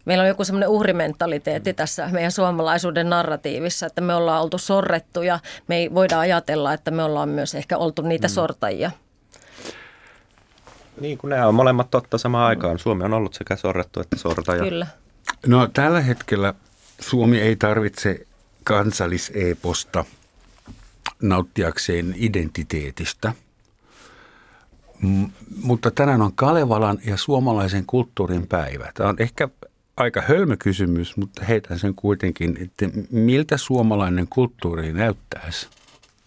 meillä on joku semmoinen uhrimentaliteetti tässä meidän suomalaisuuden narratiivissa, että me ollaan oltu sorrettuja. Me ei voida ajatella, että me ollaan myös ehkä oltu niitä mm. sortajia. Niin kuin nämä on molemmat totta samaan aikaan. Suomi on ollut sekä sorrettu että sortaja. Kyllä. No tällä hetkellä Suomi ei tarvitse kansalliseposta nauttiakseen identiteetistä. M- mutta tänään on Kalevalan ja suomalaisen kulttuurin päivä. Tämä on ehkä aika hölmö kysymys, mutta heitän sen kuitenkin, että miltä suomalainen kulttuuri näyttäisi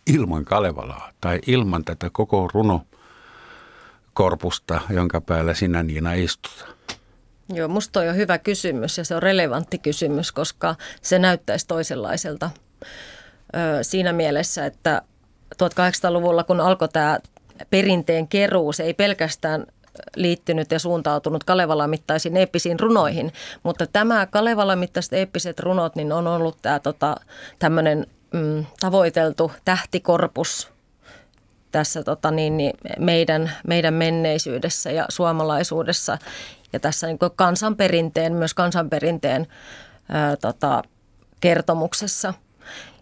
ilman Kalevalaa tai ilman tätä koko runokorpusta, jonka päällä sinä Niina istut. Joo, musta on hyvä kysymys ja se on relevantti kysymys, koska se näyttäisi toisenlaiselta ö, siinä mielessä, että 1800-luvulla kun alkoi tämä perinteen keruu, se ei pelkästään liittynyt ja suuntautunut Kalevalan mittaisiin eeppisiin runoihin, mutta tämä Kalevalan mittaiset eeppiset runot niin on ollut tämä tota, tämmöinen mm, tavoiteltu tähtikorpus tässä tota, niin, niin meidän, meidän menneisyydessä ja suomalaisuudessa ja tässä niin kansanperinteen, myös kansanperinteen ää, tota, kertomuksessa.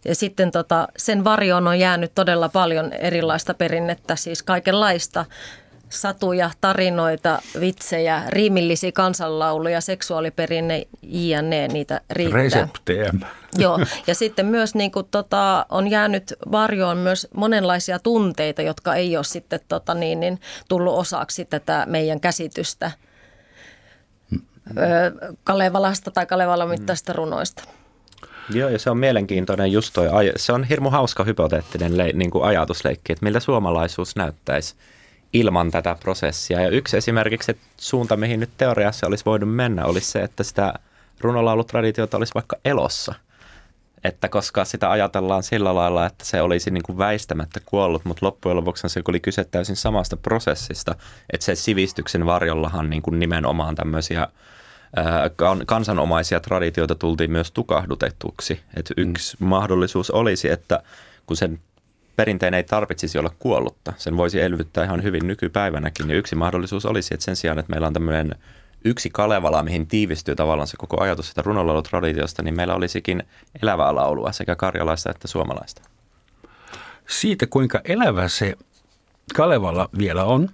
Ja sitten tota, sen varjoon on jäänyt todella paljon erilaista perinnettä, siis kaikenlaista satuja, tarinoita, vitsejä, riimillisiä kansanlauluja, seksuaaliperinne, jne. niitä riittää. Reseptejä. Joo, ja sitten myös niin kuin, tota, on jäänyt varjoon myös monenlaisia tunteita, jotka ei ole sitten tota, niin, niin, tullut osaksi tätä meidän käsitystä Kalevalasta tai Kalevalan mittaista runoista. Joo, ja se on mielenkiintoinen just toi, se on hirmu hauska hypoteettinen le, niin kuin ajatusleikki, että miltä suomalaisuus näyttäisi ilman tätä prosessia. Ja yksi esimerkiksi että suunta, mihin nyt teoriassa olisi voinut mennä, olisi se, että sitä runolaulutraditiota olisi vaikka elossa. Että koska sitä ajatellaan sillä lailla, että se olisi niin kuin väistämättä kuollut, mutta loppujen lopuksi se oli kyse täysin samasta prosessista, että se sivistyksen varjollahan niin kuin nimenomaan tämmöisiä kansanomaisia traditioita tultiin myös tukahdutetuksi. Että yksi mm. mahdollisuus olisi, että kun sen perinteen ei tarvitsisi olla kuollutta, sen voisi elvyttää ihan hyvin nykypäivänäkin. Ja yksi mahdollisuus olisi, että sen sijaan, että meillä on tämmöinen yksi Kalevala, mihin tiivistyy tavallaan se koko ajatus sitä runolaulutraditiosta, niin meillä olisikin elävää laulua sekä karjalaista että suomalaista. Siitä, kuinka elävä se Kalevala vielä on,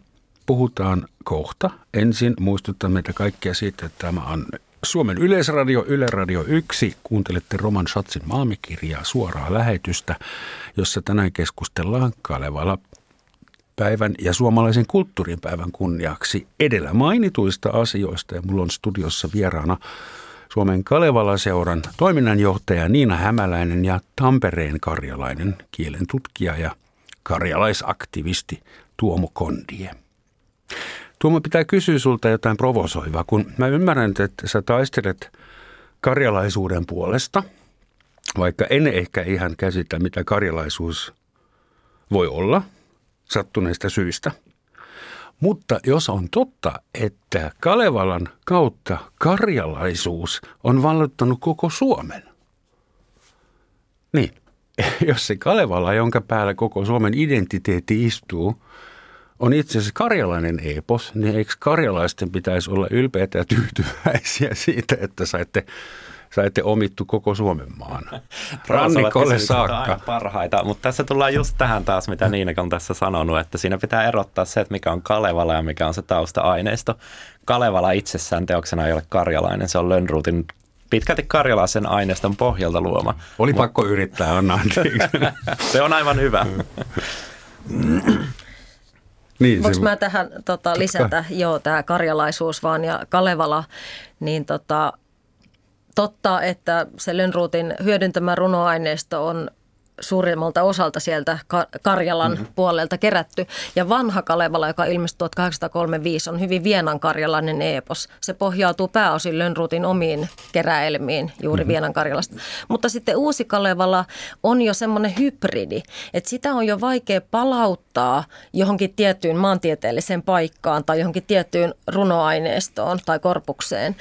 puhutaan kohta. Ensin muistutan meitä kaikkia siitä, että tämä on Suomen Yleisradio, Yle Radio 1. Kuuntelette Roman Schatzin maamikirjaa suoraa lähetystä, jossa tänään keskustellaan Kalevala päivän ja suomalaisen kulttuurin päivän kunniaksi edellä mainituista asioista. Ja mulla on studiossa vieraana Suomen Kalevala-seuran toiminnanjohtaja Niina Hämäläinen ja Tampereen karjalainen kielen tutkija ja karjalaisaktivisti Tuomo Kondie. Tuomo pitää kysyä sulta jotain provosoivaa, kun mä ymmärrän, että sä taistelet karjalaisuuden puolesta, vaikka en ehkä ihan käsitä, mitä karjalaisuus voi olla sattuneista syistä. Mutta jos on totta, että Kalevalan kautta karjalaisuus on vallottanut koko Suomen, niin (laughs) jos se Kalevala, jonka päällä koko Suomen identiteetti istuu – on itse asiassa karjalainen epos, niin eikö karjalaisten pitäisi olla ylpeitä ja tyytyväisiä (laughs) siitä, että saitte, saitte omittu koko Suomen maan. (laughs) Rannikolle saakka. parhaita, mutta tässä tullaan just tähän taas, mitä Niina on tässä sanonut, että siinä pitää erottaa se, että mikä on Kalevala ja mikä on se tausta-aineisto. Kalevala itsessään teoksena ei ole karjalainen, se on Lönnruutin pitkälti karjalaisen aineiston pohjalta luoma. Oli Mut... pakko yrittää, anna (laughs) Se on aivan hyvä. Niin, Voinko se... mä tähän tota, lisätä, joo, tämä karjalaisuus vaan ja Kalevala, niin tota, totta, että se Lönnruutin hyödyntämä runoaineisto on suurimmalta osalta sieltä Karjalan mm-hmm. puolelta kerätty. Ja vanha Kalevala, joka ilmestyi 1835, on hyvin Vienan karjalainen epos. Se pohjautuu pääosin Lönnruutin omiin keräelmiin juuri mm-hmm. Vienan Karjalasta. Mutta sitten uusi Kalevala on jo semmoinen hybridi, että sitä on jo vaikea palauttaa johonkin tiettyyn maantieteelliseen paikkaan tai johonkin tiettyyn runoaineistoon tai korpukseen.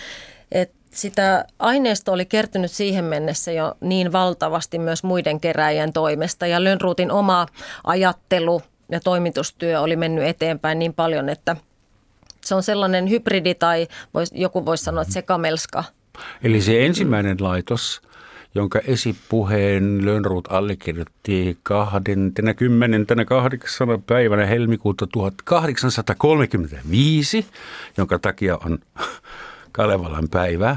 Et sitä aineistoa oli kertynyt siihen mennessä jo niin valtavasti myös muiden keräjien toimesta ja Lönnruutin oma ajattelu ja toimitustyö oli mennyt eteenpäin niin paljon, että se on sellainen hybridi tai vois, joku voisi sanoa, että sekamelska. Eli se ensimmäinen laitos, jonka esipuheen Lönnruut allekirjoitti 28. päivänä helmikuuta 1835, jonka takia on (laughs) Kalevalan päivä.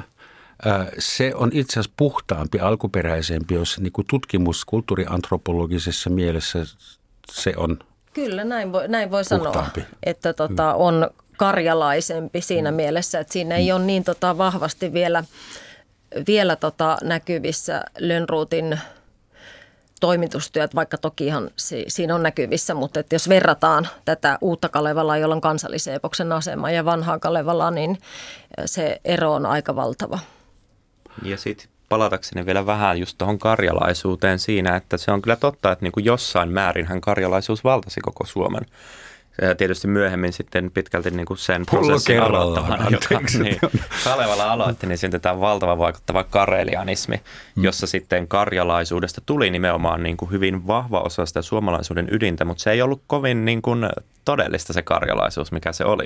Se on itse asiassa puhtaampi, alkuperäisempi, jos niin kuin tutkimus kulttuuriantropologisessa mielessä se on Kyllä, näin voi, näin voi sanoa, että tota, on karjalaisempi siinä mm. mielessä, että siinä ei mm. ole niin tota, vahvasti vielä, vielä tota, näkyvissä Lönnruutin toimitustyöt, vaikka tokihan siinä on näkyvissä, mutta että jos verrataan tätä uutta Kalevalaa, jolla on kansallisen epoksen asema ja vanhaa Kalevalaa, niin se ero on aika valtava. Ja sitten palatakseni vielä vähän just tuohon karjalaisuuteen siinä, että se on kyllä totta, että niin kuin jossain määrin hän karjalaisuus valtasi koko Suomen. Ja tietysti myöhemmin sitten pitkälti niin kuin sen prosessin aloittamaan, joka niin, Kalevala aloitti, niin sitten tämä valtava vaikuttava karelianismi, mm. jossa sitten karjalaisuudesta tuli nimenomaan niin kuin hyvin vahva osa sitä suomalaisuuden ydintä, mutta se ei ollut kovin niin kuin todellista se karjalaisuus, mikä se oli.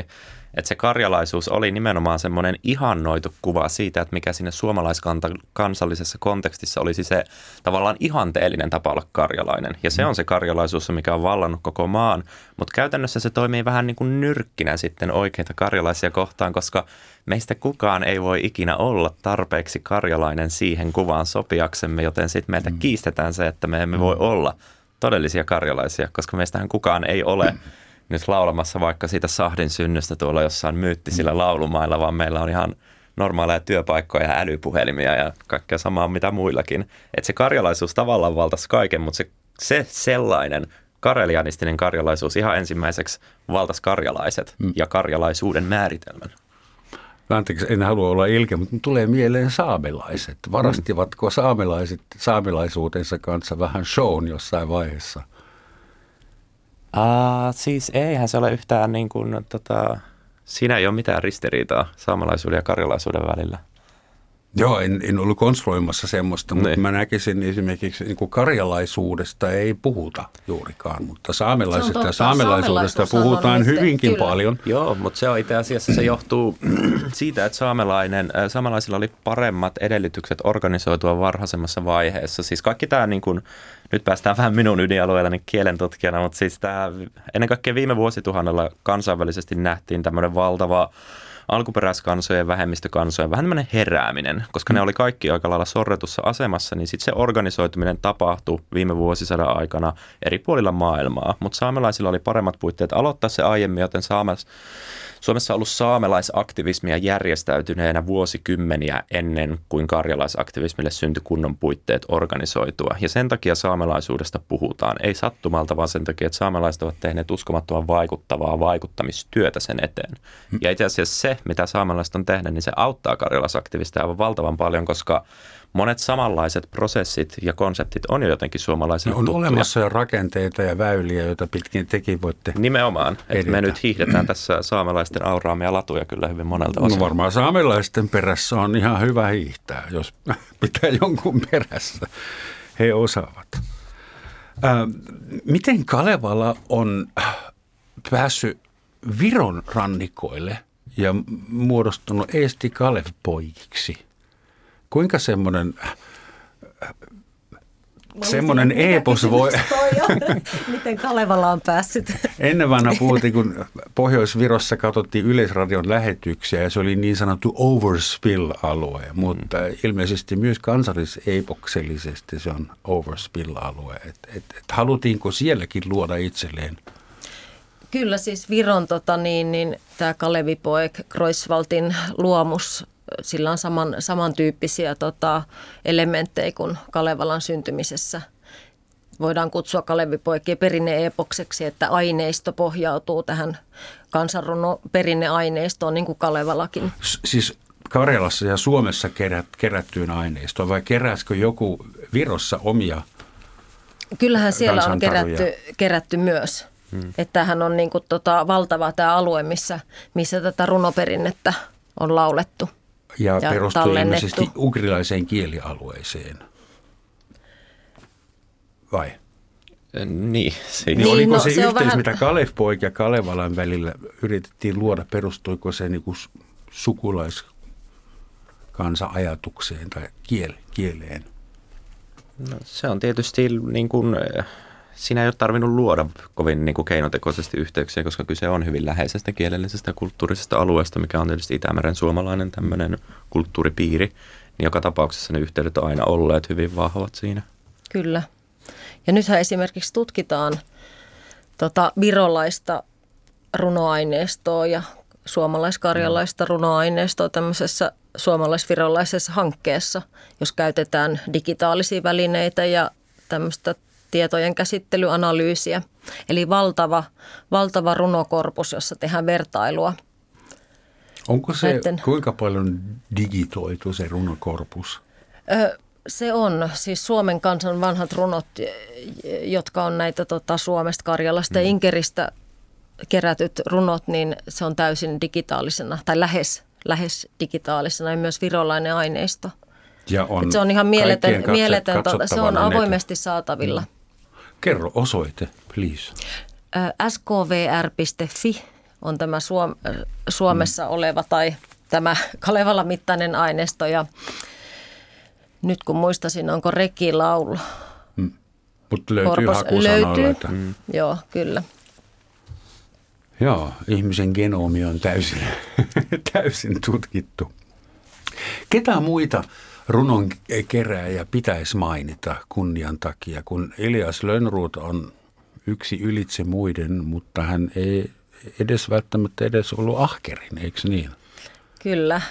Että se karjalaisuus oli nimenomaan semmoinen ihannoitu kuva siitä, että mikä siinä suomalaiskansallisessa kontekstissa olisi se tavallaan ihanteellinen tapa olla karjalainen. Ja se on se karjalaisuus, mikä on vallannut koko maan, Mutta käytännössä se toimii vähän niin kuin nyrkkinä sitten oikeita karjalaisia kohtaan, koska meistä kukaan ei voi ikinä olla tarpeeksi karjalainen siihen kuvaan sopiaksemme, joten sitten meiltä mm. kiistetään se, että me emme voi mm. olla todellisia karjalaisia, koska meistähän kukaan ei ole mm. (clears throat) nyt laulamassa vaikka siitä Sahdin synnystä tuolla jossain myyttisillä mm. laulumailla, vaan meillä on ihan normaaleja työpaikkoja ja älypuhelimia ja kaikkea samaa mitä muillakin. Että se karjalaisuus tavallaan valtaisi kaiken, mutta se, se sellainen karelianistinen karjalaisuus ihan ensimmäiseksi valtas karjalaiset mm. ja karjalaisuuden määritelmän. Anteeksi, en halua olla ilkeä, mutta tulee mieleen saamelaiset. Varastivatko saamelaiset saamelaisuutensa kanssa vähän shown jossain vaiheessa? Uh, siis eihän se ole yhtään niin kuin, tota, siinä ei ole mitään ristiriitaa saamelaisuuden ja karjalaisuuden välillä. Joo, en, en ollut konstruoimassa semmoista, mutta niin. mä näkisin esimerkiksi niin kuin karjalaisuudesta ei puhuta juurikaan, mutta saamelaisesta ja saamelaisuudesta puhutaan hyvinkin kyllä. paljon. Joo, mutta se on itse asiassa, se johtuu (clears throat) siitä, että saamelainen, äh, saamelaisilla oli paremmat edellytykset organisoitua varhaisemmassa vaiheessa. Siis kaikki tämä, niin kuin, nyt päästään vähän minun ydinalueellani kielen tutkijana, mutta siis tämä ennen kaikkea viime vuosituhannella kansainvälisesti nähtiin tämmöinen valtava alkuperäiskansojen, vähemmistökansojen vähän tämmöinen herääminen, koska ne oli kaikki aika lailla sorretussa asemassa, niin sitten se organisoituminen tapahtui viime vuosisadan aikana eri puolilla maailmaa, mutta saamelaisilla oli paremmat puitteet aloittaa se aiemmin, joten saamelais Suomessa on ollut saamelaisaktivismia järjestäytyneenä vuosikymmeniä ennen kuin karjalaisaktivismille syntyi kunnon puitteet organisoitua. Ja sen takia saamelaisuudesta puhutaan. Ei sattumalta, vaan sen takia, että saamelaiset ovat tehneet uskomattoman vaikuttavaa vaikuttamistyötä sen eteen. Ja itse asiassa se, mitä saamelaiset on tehnyt, niin se auttaa karjalaisaktivisteja aivan valtavan paljon, koska monet samanlaiset prosessit ja konseptit on jo jotenkin suomalaisille On tuttuja. olemassa jo rakenteita ja väyliä, joita pitkin tekin voitte Nimenomaan, että me nyt hiihdetään tässä saamelaisten auraamia latuja kyllä hyvin monelta osin. No varmaan saamelaisten perässä on ihan hyvä hiihtää, jos (laughs) pitää jonkun perässä. He osaavat. Äh, miten Kalevala on päässyt Viron rannikoille ja muodostunut Eesti Kalev-poikiksi? Kuinka semmoinen semmoinen epos voi... (laughs) Miten Kalevala on päässyt? Ennen vanha puhuttiin, kun Pohjois-Virossa katsottiin Yleisradion lähetyksiä ja se oli niin sanottu overspill-alue, mutta mm. ilmeisesti myös kansallisepoksellisesti se on overspill-alue. Et, et, et halutiinko sielläkin luoda itselleen Kyllä siis Viron tota, niin, niin, tämä Kalevi Poek, Kreuzwaldin luomus sillä on saman, samantyyppisiä tota, elementtejä kuin Kalevalan syntymisessä. Voidaan kutsua Kalevipoikien perinneepokseksi, että aineisto pohjautuu tähän kansanruno perinneaineistoon, niin kuin Kalevalakin. Siis Karjalassa ja Suomessa kerät, kerättyyn aineistoon vai keräskö joku Virossa omia Kyllähän siellä on kerätty, kerätty myös. Hmm. Että tämähän on niin kuin tota valtava tämä alue, missä, missä tätä runoperinnettä on laulettu ja, ja perustuu ilmeisesti ugrilaiseen kielialueeseen. Vai? Niin. Se, niin, oliko no, se, se yhteys, vähän... mitä Kalevpoik ja Kalevalan välillä yritettiin luoda, perustuiko se niin kuin sukulaiskansa-ajatukseen tai kiel, kieleen? No, se on tietysti niin kuin, siinä ei ole tarvinnut luoda kovin niin kuin keinotekoisesti yhteyksiä, koska kyse on hyvin läheisestä kielellisestä ja kulttuurisesta alueesta, mikä on tietysti Itämeren suomalainen tämmöinen kulttuuripiiri. Niin joka tapauksessa ne yhteydet on aina olleet hyvin vahvat siinä. Kyllä. Ja nythän esimerkiksi tutkitaan tota virolaista runoaineistoa ja suomalaiskarjalaista runoaineistoa tämmöisessä suomalaisvirolaisessa hankkeessa, jos käytetään digitaalisia välineitä ja tämmöistä tietojen käsittelyanalyysiä. Eli valtava, valtava runokorpus, jossa tehdään vertailua. Onko se, Näiden, kuinka paljon digitoitu se runokorpus? Ö, se on siis Suomen kansan vanhat runot, jotka on näitä tota, Suomesta, Karjalasta mm. ja Inkeristä kerätyt runot, niin se on täysin digitaalisena tai lähes, lähes digitaalisena ja myös virolainen aineisto. Ja on se on ihan mieletön, mieletön tota, se on avoimesti saatavilla. Mm. Kerro osoite, please. skvr.fi on tämä Suom- Suomessa mm. oleva tai tämä Kalevala mittainen aineisto ja nyt kun muistasin, onko rekilaulu. Mm. Mutta löytyy Korpos, Löytyy, mm. joo kyllä. Joo, ihmisen genomi on täysin, (laughs) täysin tutkittu. Ketä muita runon kerääjä pitäisi mainita kunnian takia, kun Elias Lönnruut on yksi ylitse muiden, mutta hän ei edes välttämättä edes ollut ahkerin, eikö niin? Kyllä.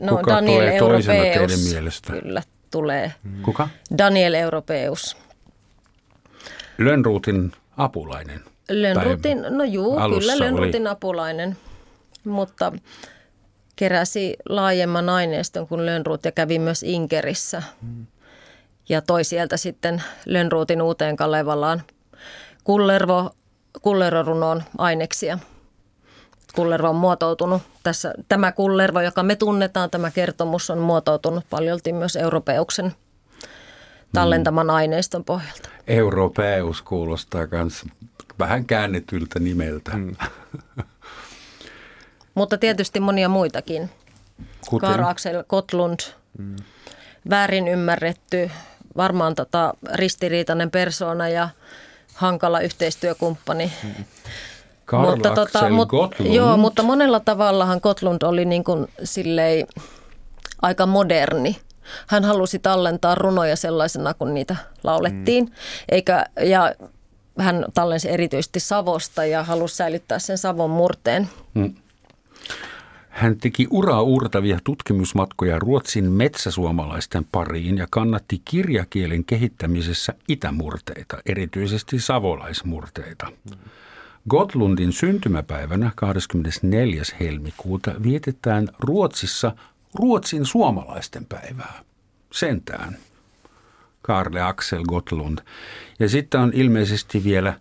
No Kuka Daniel tulee toisena Europeus. teidän mielestä? Kyllä tulee. Kuka? Daniel Europeus. Lönnruutin apulainen. Lönnrutin, no juu, kyllä oli. Lönnrutin apulainen, mutta keräsi laajemman aineiston kuin Lönnrut ja kävi myös Inkerissä. Ja toi sieltä sitten Lönnrutin uuteen Kalevalaan Kullervo, Kullervo-runoon aineksia. Kullervo on muotoutunut tässä, tämä Kullervo, joka me tunnetaan, tämä kertomus on muotoutunut paljolti myös Europeuksen tallentaman aineiston pohjalta. Europeus kuulostaa myös vähän käännetyltä nimeltä. Mm. (laughs) Mutta tietysti monia muitakin. Kuten? Karl Axel Kotlund, mm. väärin ymmärretty, varmaan tota ristiriitainen persona ja hankala yhteistyökumppani. Mm. Karl mutta, tota, mut. Joo, mutta monella tavallahan Kotlund oli niin kuin sillei aika moderni. Hän halusi tallentaa runoja sellaisena, kun niitä laulettiin. Mm. Eikä, ja hän tallensi erityisesti Savosta ja halusi säilyttää sen Savon murteen. Mm. Hän teki uraa uurtavia tutkimusmatkoja Ruotsin metsäsuomalaisten pariin ja kannatti kirjakielen kehittämisessä itämurteita, erityisesti savolaismurteita. Gotlundin syntymäpäivänä 24. helmikuuta vietetään Ruotsissa Ruotsin suomalaisten päivää. Sentään. Karle Axel Gotlund. Ja sitten on ilmeisesti vielä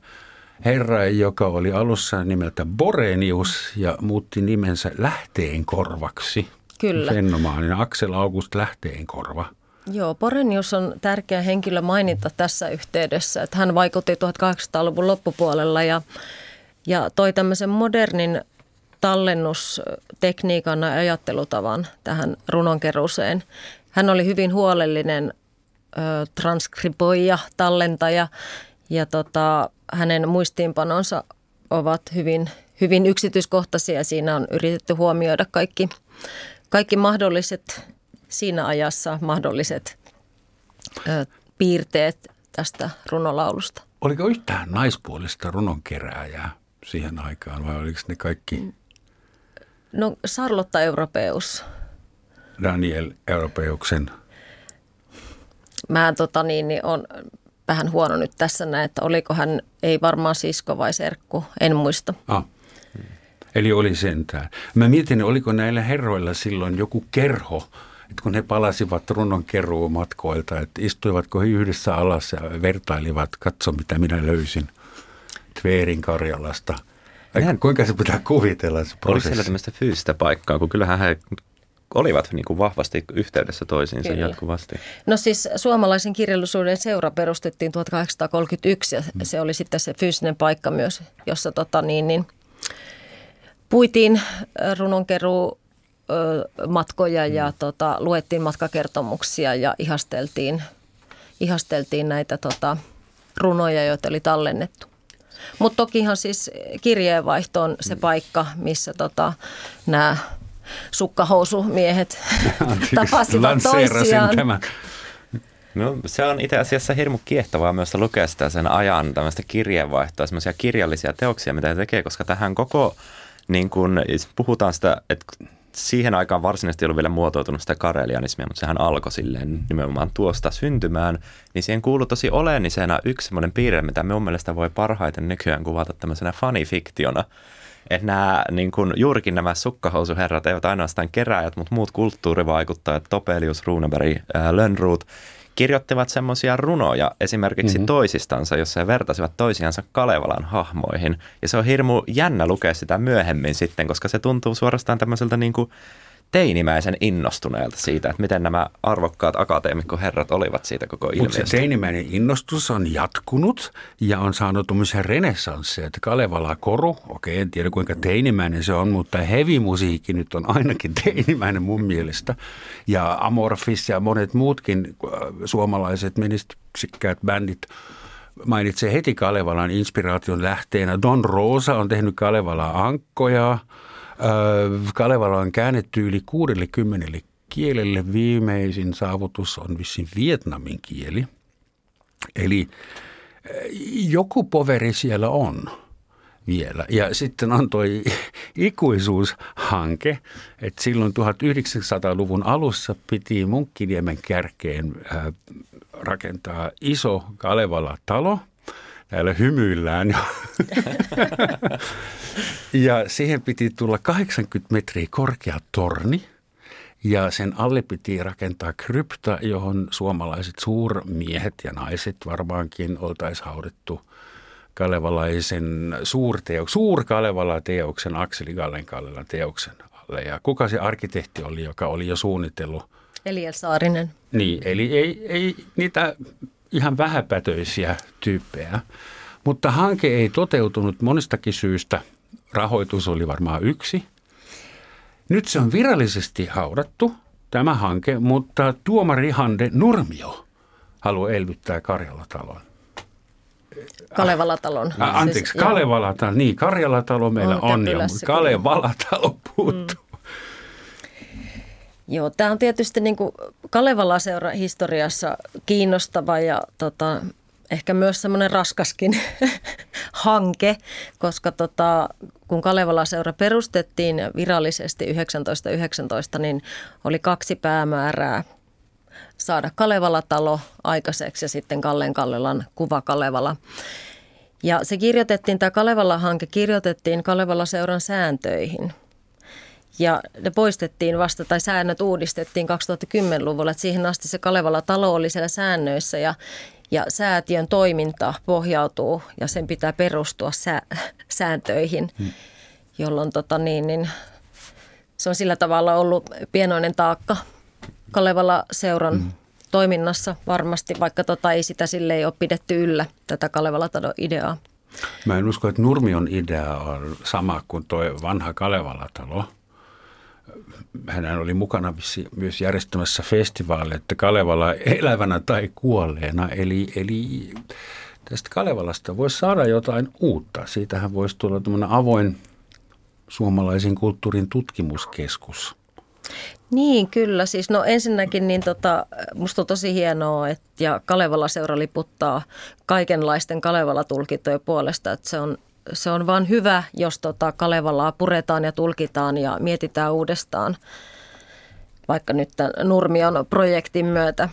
herra, joka oli alussa nimeltä Borenius ja muutti nimensä Lähteenkorvaksi. Kyllä. Fennomaanin Axel August Lähteenkorva. Joo, Borenius on tärkeä henkilö mainita tässä yhteydessä, että hän vaikutti 1800-luvun loppupuolella ja, ja toi tämmöisen modernin tallennustekniikan ja ajattelutavan tähän runonkeruuseen. Hän oli hyvin huolellinen ö, transkriboija, tallentaja ja tota, hänen muistiinpanonsa ovat hyvin, hyvin yksityiskohtaisia. Siinä on yritetty huomioida kaikki, kaikki mahdolliset siinä ajassa mahdolliset ö, piirteet tästä runolaulusta. Oliko yhtään naispuolista runonkerääjää siihen aikaan vai oliko ne kaikki? No Charlotta Europeus. Daniel Europeuksen. Mä tota niin, niin on vähän huono nyt tässä näin, että oliko hän, ei varmaan sisko vai serkku, en muista. Ah. Eli oli sentään. Mä mietin, oliko näillä herroilla silloin joku kerho, että kun he palasivat runon matkoilta, että istuivatko he yhdessä alas ja vertailivat, katso mitä minä löysin Tveerin Karjalasta. Eihän, kuinka se pitää kuvitella se prosessi? Oliko siellä tämmöistä fyysistä paikkaa, kun kyllähän he olivat niin kuin vahvasti yhteydessä toisiinsa Kyllä. jatkuvasti. No siis suomalaisen kirjallisuuden seura perustettiin 1831 ja se oli sitten se fyysinen paikka myös, jossa tota niin, niin, puitiin runonkeruu matkoja ja tota, luettiin matkakertomuksia ja ihasteltiin, ihasteltiin näitä tota, runoja, joita oli tallennettu. Mutta tokihan siis kirjeenvaihto on se paikka, missä tota, nämä sukkahousumiehet (laughs) tapasivat toisiaan. Tämän. No, se on itse asiassa hirmu kiehtovaa myös lukea sitä sen ajan tämmöistä kirjeenvaihtoa, semmoisia kirjallisia teoksia, mitä he tekee, koska tähän koko, niin kun, puhutaan sitä, että siihen aikaan varsinaisesti ei ollut vielä muotoutunut sitä karelianismia, mutta sehän alkoi silleen nimenomaan tuosta syntymään, niin siihen kuuluu tosi oleellisena yksi semmoinen piirre, mitä me mielestä voi parhaiten nykyään kuvata tämmöisenä fanifiktiona, että nämä, niin kuin, juurikin nämä sukkahousuherrat eivät ainoastaan keräjät, mutta muut kulttuurivaikuttajat, Topelius, Runeberg, Lönnruut, kirjoittivat semmoisia runoja esimerkiksi mm-hmm. toisistansa, jossa he vertasivat toisiansa Kalevalan hahmoihin. Ja se on hirmu jännä lukea sitä myöhemmin sitten, koska se tuntuu suorastaan tämmöiseltä niin kuin teinimäisen innostuneelta siitä, että miten nämä arvokkaat akateemikkoherrat olivat siitä koko ilmiöstä. Mutta se teinimäinen innostus on jatkunut ja on saanut tuommoisia renessansseja, että Kalevala koru, okei en tiedä kuinka teinimäinen se on, mutta heavy-musiikki nyt on ainakin (laughs) teinimäinen mun mielestä. Ja Amorphis ja monet muutkin äh, suomalaiset menestyksekkäät bändit mainitsee heti Kalevalan inspiraation lähteenä. Don Rosa on tehnyt Kalevalaa ankkoja. Kalevala on käännetty yli 60 kielelle. Viimeisin saavutus on vissiin vietnamin kieli. Eli joku poveri siellä on vielä. Ja sitten on toi (laughs) ikuisuushanke, että silloin 1900-luvun alussa piti Munkkiniemen kärkeen rakentaa iso Kalevala-talo. Täällä hymyillään jo. ja siihen piti tulla 80 metriä korkea torni. Ja sen alle piti rakentaa krypta, johon suomalaiset suurmiehet ja naiset varmaankin oltaisiin haudettu kalevalaisen suurteo, suur-Kalevala-teoksen, Akseli Gallen teoksen alle. Ja kuka se arkkitehti oli, joka oli jo suunnitellut? Eliel Saarinen. Niin, eli ei, ei niitä ihan vähäpätöisiä tyyppejä. Mutta hanke ei toteutunut monistakin syystä. Rahoitus oli varmaan yksi. Nyt se on virallisesti haudattu, tämä hanke, mutta tuomari Hande Nurmio haluaa elvyttää Karjala-talon. Kalevala-talon. Ä, anteeksi, siis, Kalevala-talo. Niin, Karjala-talo meillä on, on jo, mutta Kalevala-talo puuttuu. Mm. Joo, tämä on tietysti niin kuin Kalevala-seura historiassa kiinnostava ja tota, ehkä myös semmoinen raskaskin (laughs) hanke, koska tota, kun Kalevala-seura perustettiin virallisesti 1919, niin oli kaksi päämäärää saada Kalevala-talo aikaiseksi ja sitten Kallen Kallelan kuva Kalevala. Ja se kirjoitettiin, tämä Kalevala-hanke kirjoitettiin Kalevala-seuran sääntöihin – ja ne poistettiin vasta, tai säännöt uudistettiin 2010-luvulla, että siihen asti se Kalevala-talo oli siellä säännöissä ja, ja säätiön toiminta pohjautuu ja sen pitää perustua sää, sääntöihin, hmm. jolloin tota niin, niin, se on sillä tavalla ollut pienoinen taakka Kalevala-seuran hmm. toiminnassa varmasti, vaikka tota ei sitä sille ei ole pidetty yllä, tätä Kalevala-ideaa. Mä en usko, että Nurmion idea on sama kuin tuo vanha Kalevala-talo – hän oli mukana myös järjestämässä festivaaleja, että Kalevala elävänä tai kuolleena. Eli, eli tästä Kalevalasta voisi saada jotain uutta. Siitähän voisi tulla tämmöinen avoin suomalaisen kulttuurin tutkimuskeskus. Niin, kyllä. Siis no ensinnäkin niin tota, musta on tosi hienoa, että ja Kalevala-seura liputtaa kaikenlaisten Kalevala-tulkintojen puolesta, että se on se on vaan hyvä, jos tota Kalevalaa puretaan ja tulkitaan ja mietitään uudestaan, vaikka nyt tämän Nurmion projektin myötä.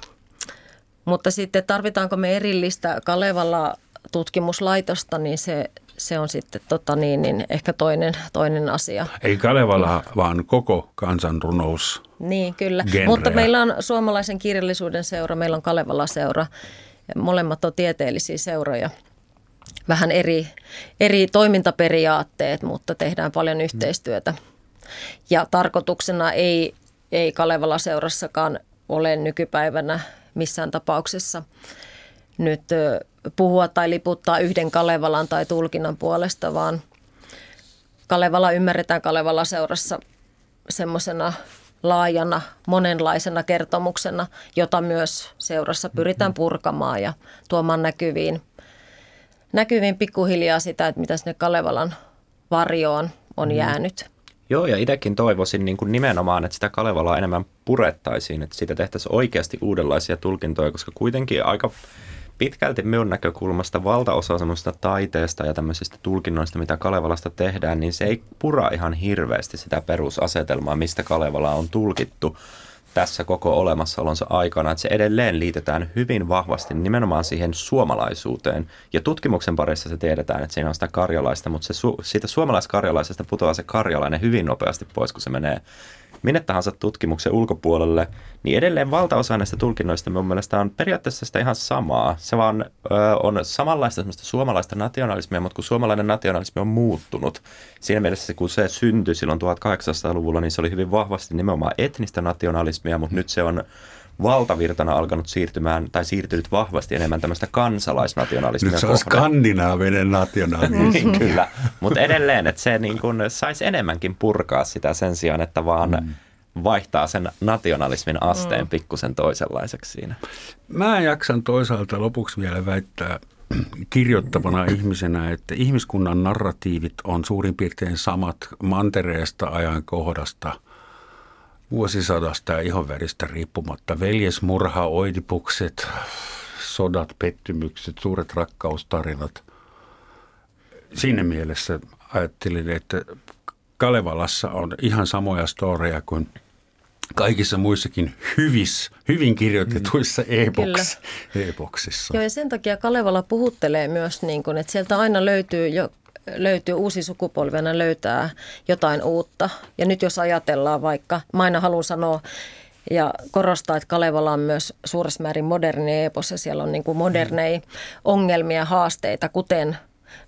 Mutta sitten tarvitaanko me erillistä Kalevala tutkimuslaitosta, niin se, se on sitten tota niin, niin ehkä toinen, toinen asia. Ei Kalevala, vaan koko kansanrunous. Niin, kyllä. Genreä. Mutta meillä on suomalaisen kirjallisuuden seura, meillä on Kalevala-seura. Molemmat on tieteellisiä seuroja – vähän eri, eri toimintaperiaatteet, mutta tehdään paljon yhteistyötä. Ja tarkoituksena ei, ei Kalevala-seurassakaan ole nykypäivänä missään tapauksessa nyt puhua tai liputtaa yhden Kalevalan tai tulkinnan puolesta, vaan Kalevala ymmärretään Kalevala-seurassa semmoisena laajana, monenlaisena kertomuksena, jota myös seurassa pyritään purkamaan ja tuomaan näkyviin näkyviin pikkuhiljaa sitä, että mitä sinne Kalevalan varjoon on mm. jäänyt. Joo, ja itsekin toivoisin niin kuin nimenomaan, että sitä Kalevalaa enemmän purettaisiin, että siitä tehtäisiin oikeasti uudenlaisia tulkintoja, koska kuitenkin aika pitkälti minun näkökulmasta valtaosa semmoista taiteesta ja tämmöisistä tulkinnoista, mitä Kalevalasta tehdään, niin se ei pura ihan hirveästi sitä perusasetelmaa, mistä Kalevala on tulkittu tässä koko olemassaolonsa aikana, että se edelleen liitetään hyvin vahvasti nimenomaan siihen suomalaisuuteen. Ja tutkimuksen parissa se tiedetään, että siinä on sitä karjalaista, mutta se siitä suomalaiskarjalaisesta putoaa se karjalainen hyvin nopeasti pois, kun se menee minne tahansa tutkimuksen ulkopuolelle, niin edelleen valtaosa näistä tulkinnoista mun mielestä on periaatteessa sitä ihan samaa. Se vaan ö, on samanlaista suomalaista nationalismia, mutta kun suomalainen nationalismi on muuttunut, siinä mielessä kun se syntyi silloin 1800-luvulla, niin se oli hyvin vahvasti nimenomaan etnistä nationalismia, mutta nyt se on valtavirtana alkanut siirtymään tai siirtynyt vahvasti enemmän tämmöistä kansalaisnationalismia. Nyt se on skandinaavinen nationalismi. niin, kyllä, mutta edelleen, että se niin kuin saisi enemmänkin purkaa sitä sen sijaan, että vaan mm. vaihtaa sen nationalismin asteen mm. pikkusen toisenlaiseksi siinä. Mä jaksan toisaalta lopuksi vielä väittää, kirjoittavana (clears throat) ihmisenä, että ihmiskunnan narratiivit on suurin piirtein samat mantereesta ajankohdasta, vuosisadasta ja ihonväristä riippumatta. Veljesmurha, oidipukset, sodat, pettymykset, suuret rakkaustarinat. Siinä mielessä ajattelin, että Kalevalassa on ihan samoja storeja kuin kaikissa muissakin hyvis, hyvin kirjoitetuissa e-boks, e-boksissa. Joo, ja sen takia Kalevala puhuttelee myös, niin kuin, että sieltä aina löytyy jo löytyy uusi sukupolvena löytää jotain uutta. Ja nyt jos ajatellaan vaikka, mä aina haluan sanoa ja korostaa, että Kalevala on myös suuressa määrin moderni epos ja siellä on niin kuin moderneja ongelmia, haasteita, kuten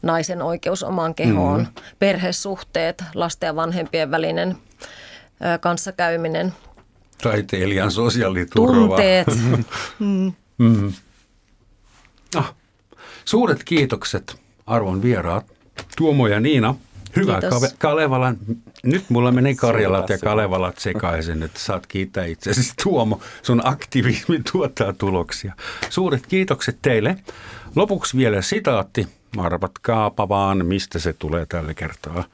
naisen oikeus omaan kehoon, mm-hmm. perhesuhteet, lasten ja vanhempien välinen kanssakäyminen. Taiteilijan sosiaaliturva. Tunteet. (laughs) mm. Mm. Ah, suuret kiitokset arvon vieraat Tuomo ja Niina. Hyvä Kiitos. Kalevalan. Nyt mulla meni Karjalat ja Kalevalat sekaisin, että saat kiittää itsesi. (laughs) Tuomo, sun aktivismi tuottaa tuloksia. Suuret kiitokset teille. Lopuksi vielä sitaatti. Arvatkaapa vaan, mistä se tulee tällä kertaa.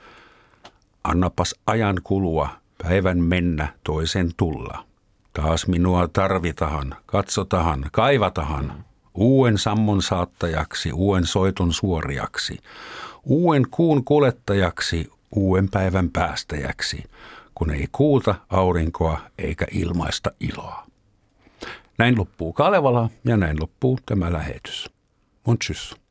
Annapas ajan kulua, päivän mennä, toisen tulla. Taas minua tarvitahan, katsotahan, kaivatahan. Uuden sammon saattajaksi, uuden soiton suoriaksi. Uuden kuun kulettajaksi, uuden päivän päästäjäksi, kun ei kuuta aurinkoa eikä ilmaista iloa. Näin loppuu Kalevala ja näin loppuu tämä lähetys. Mon tschüss.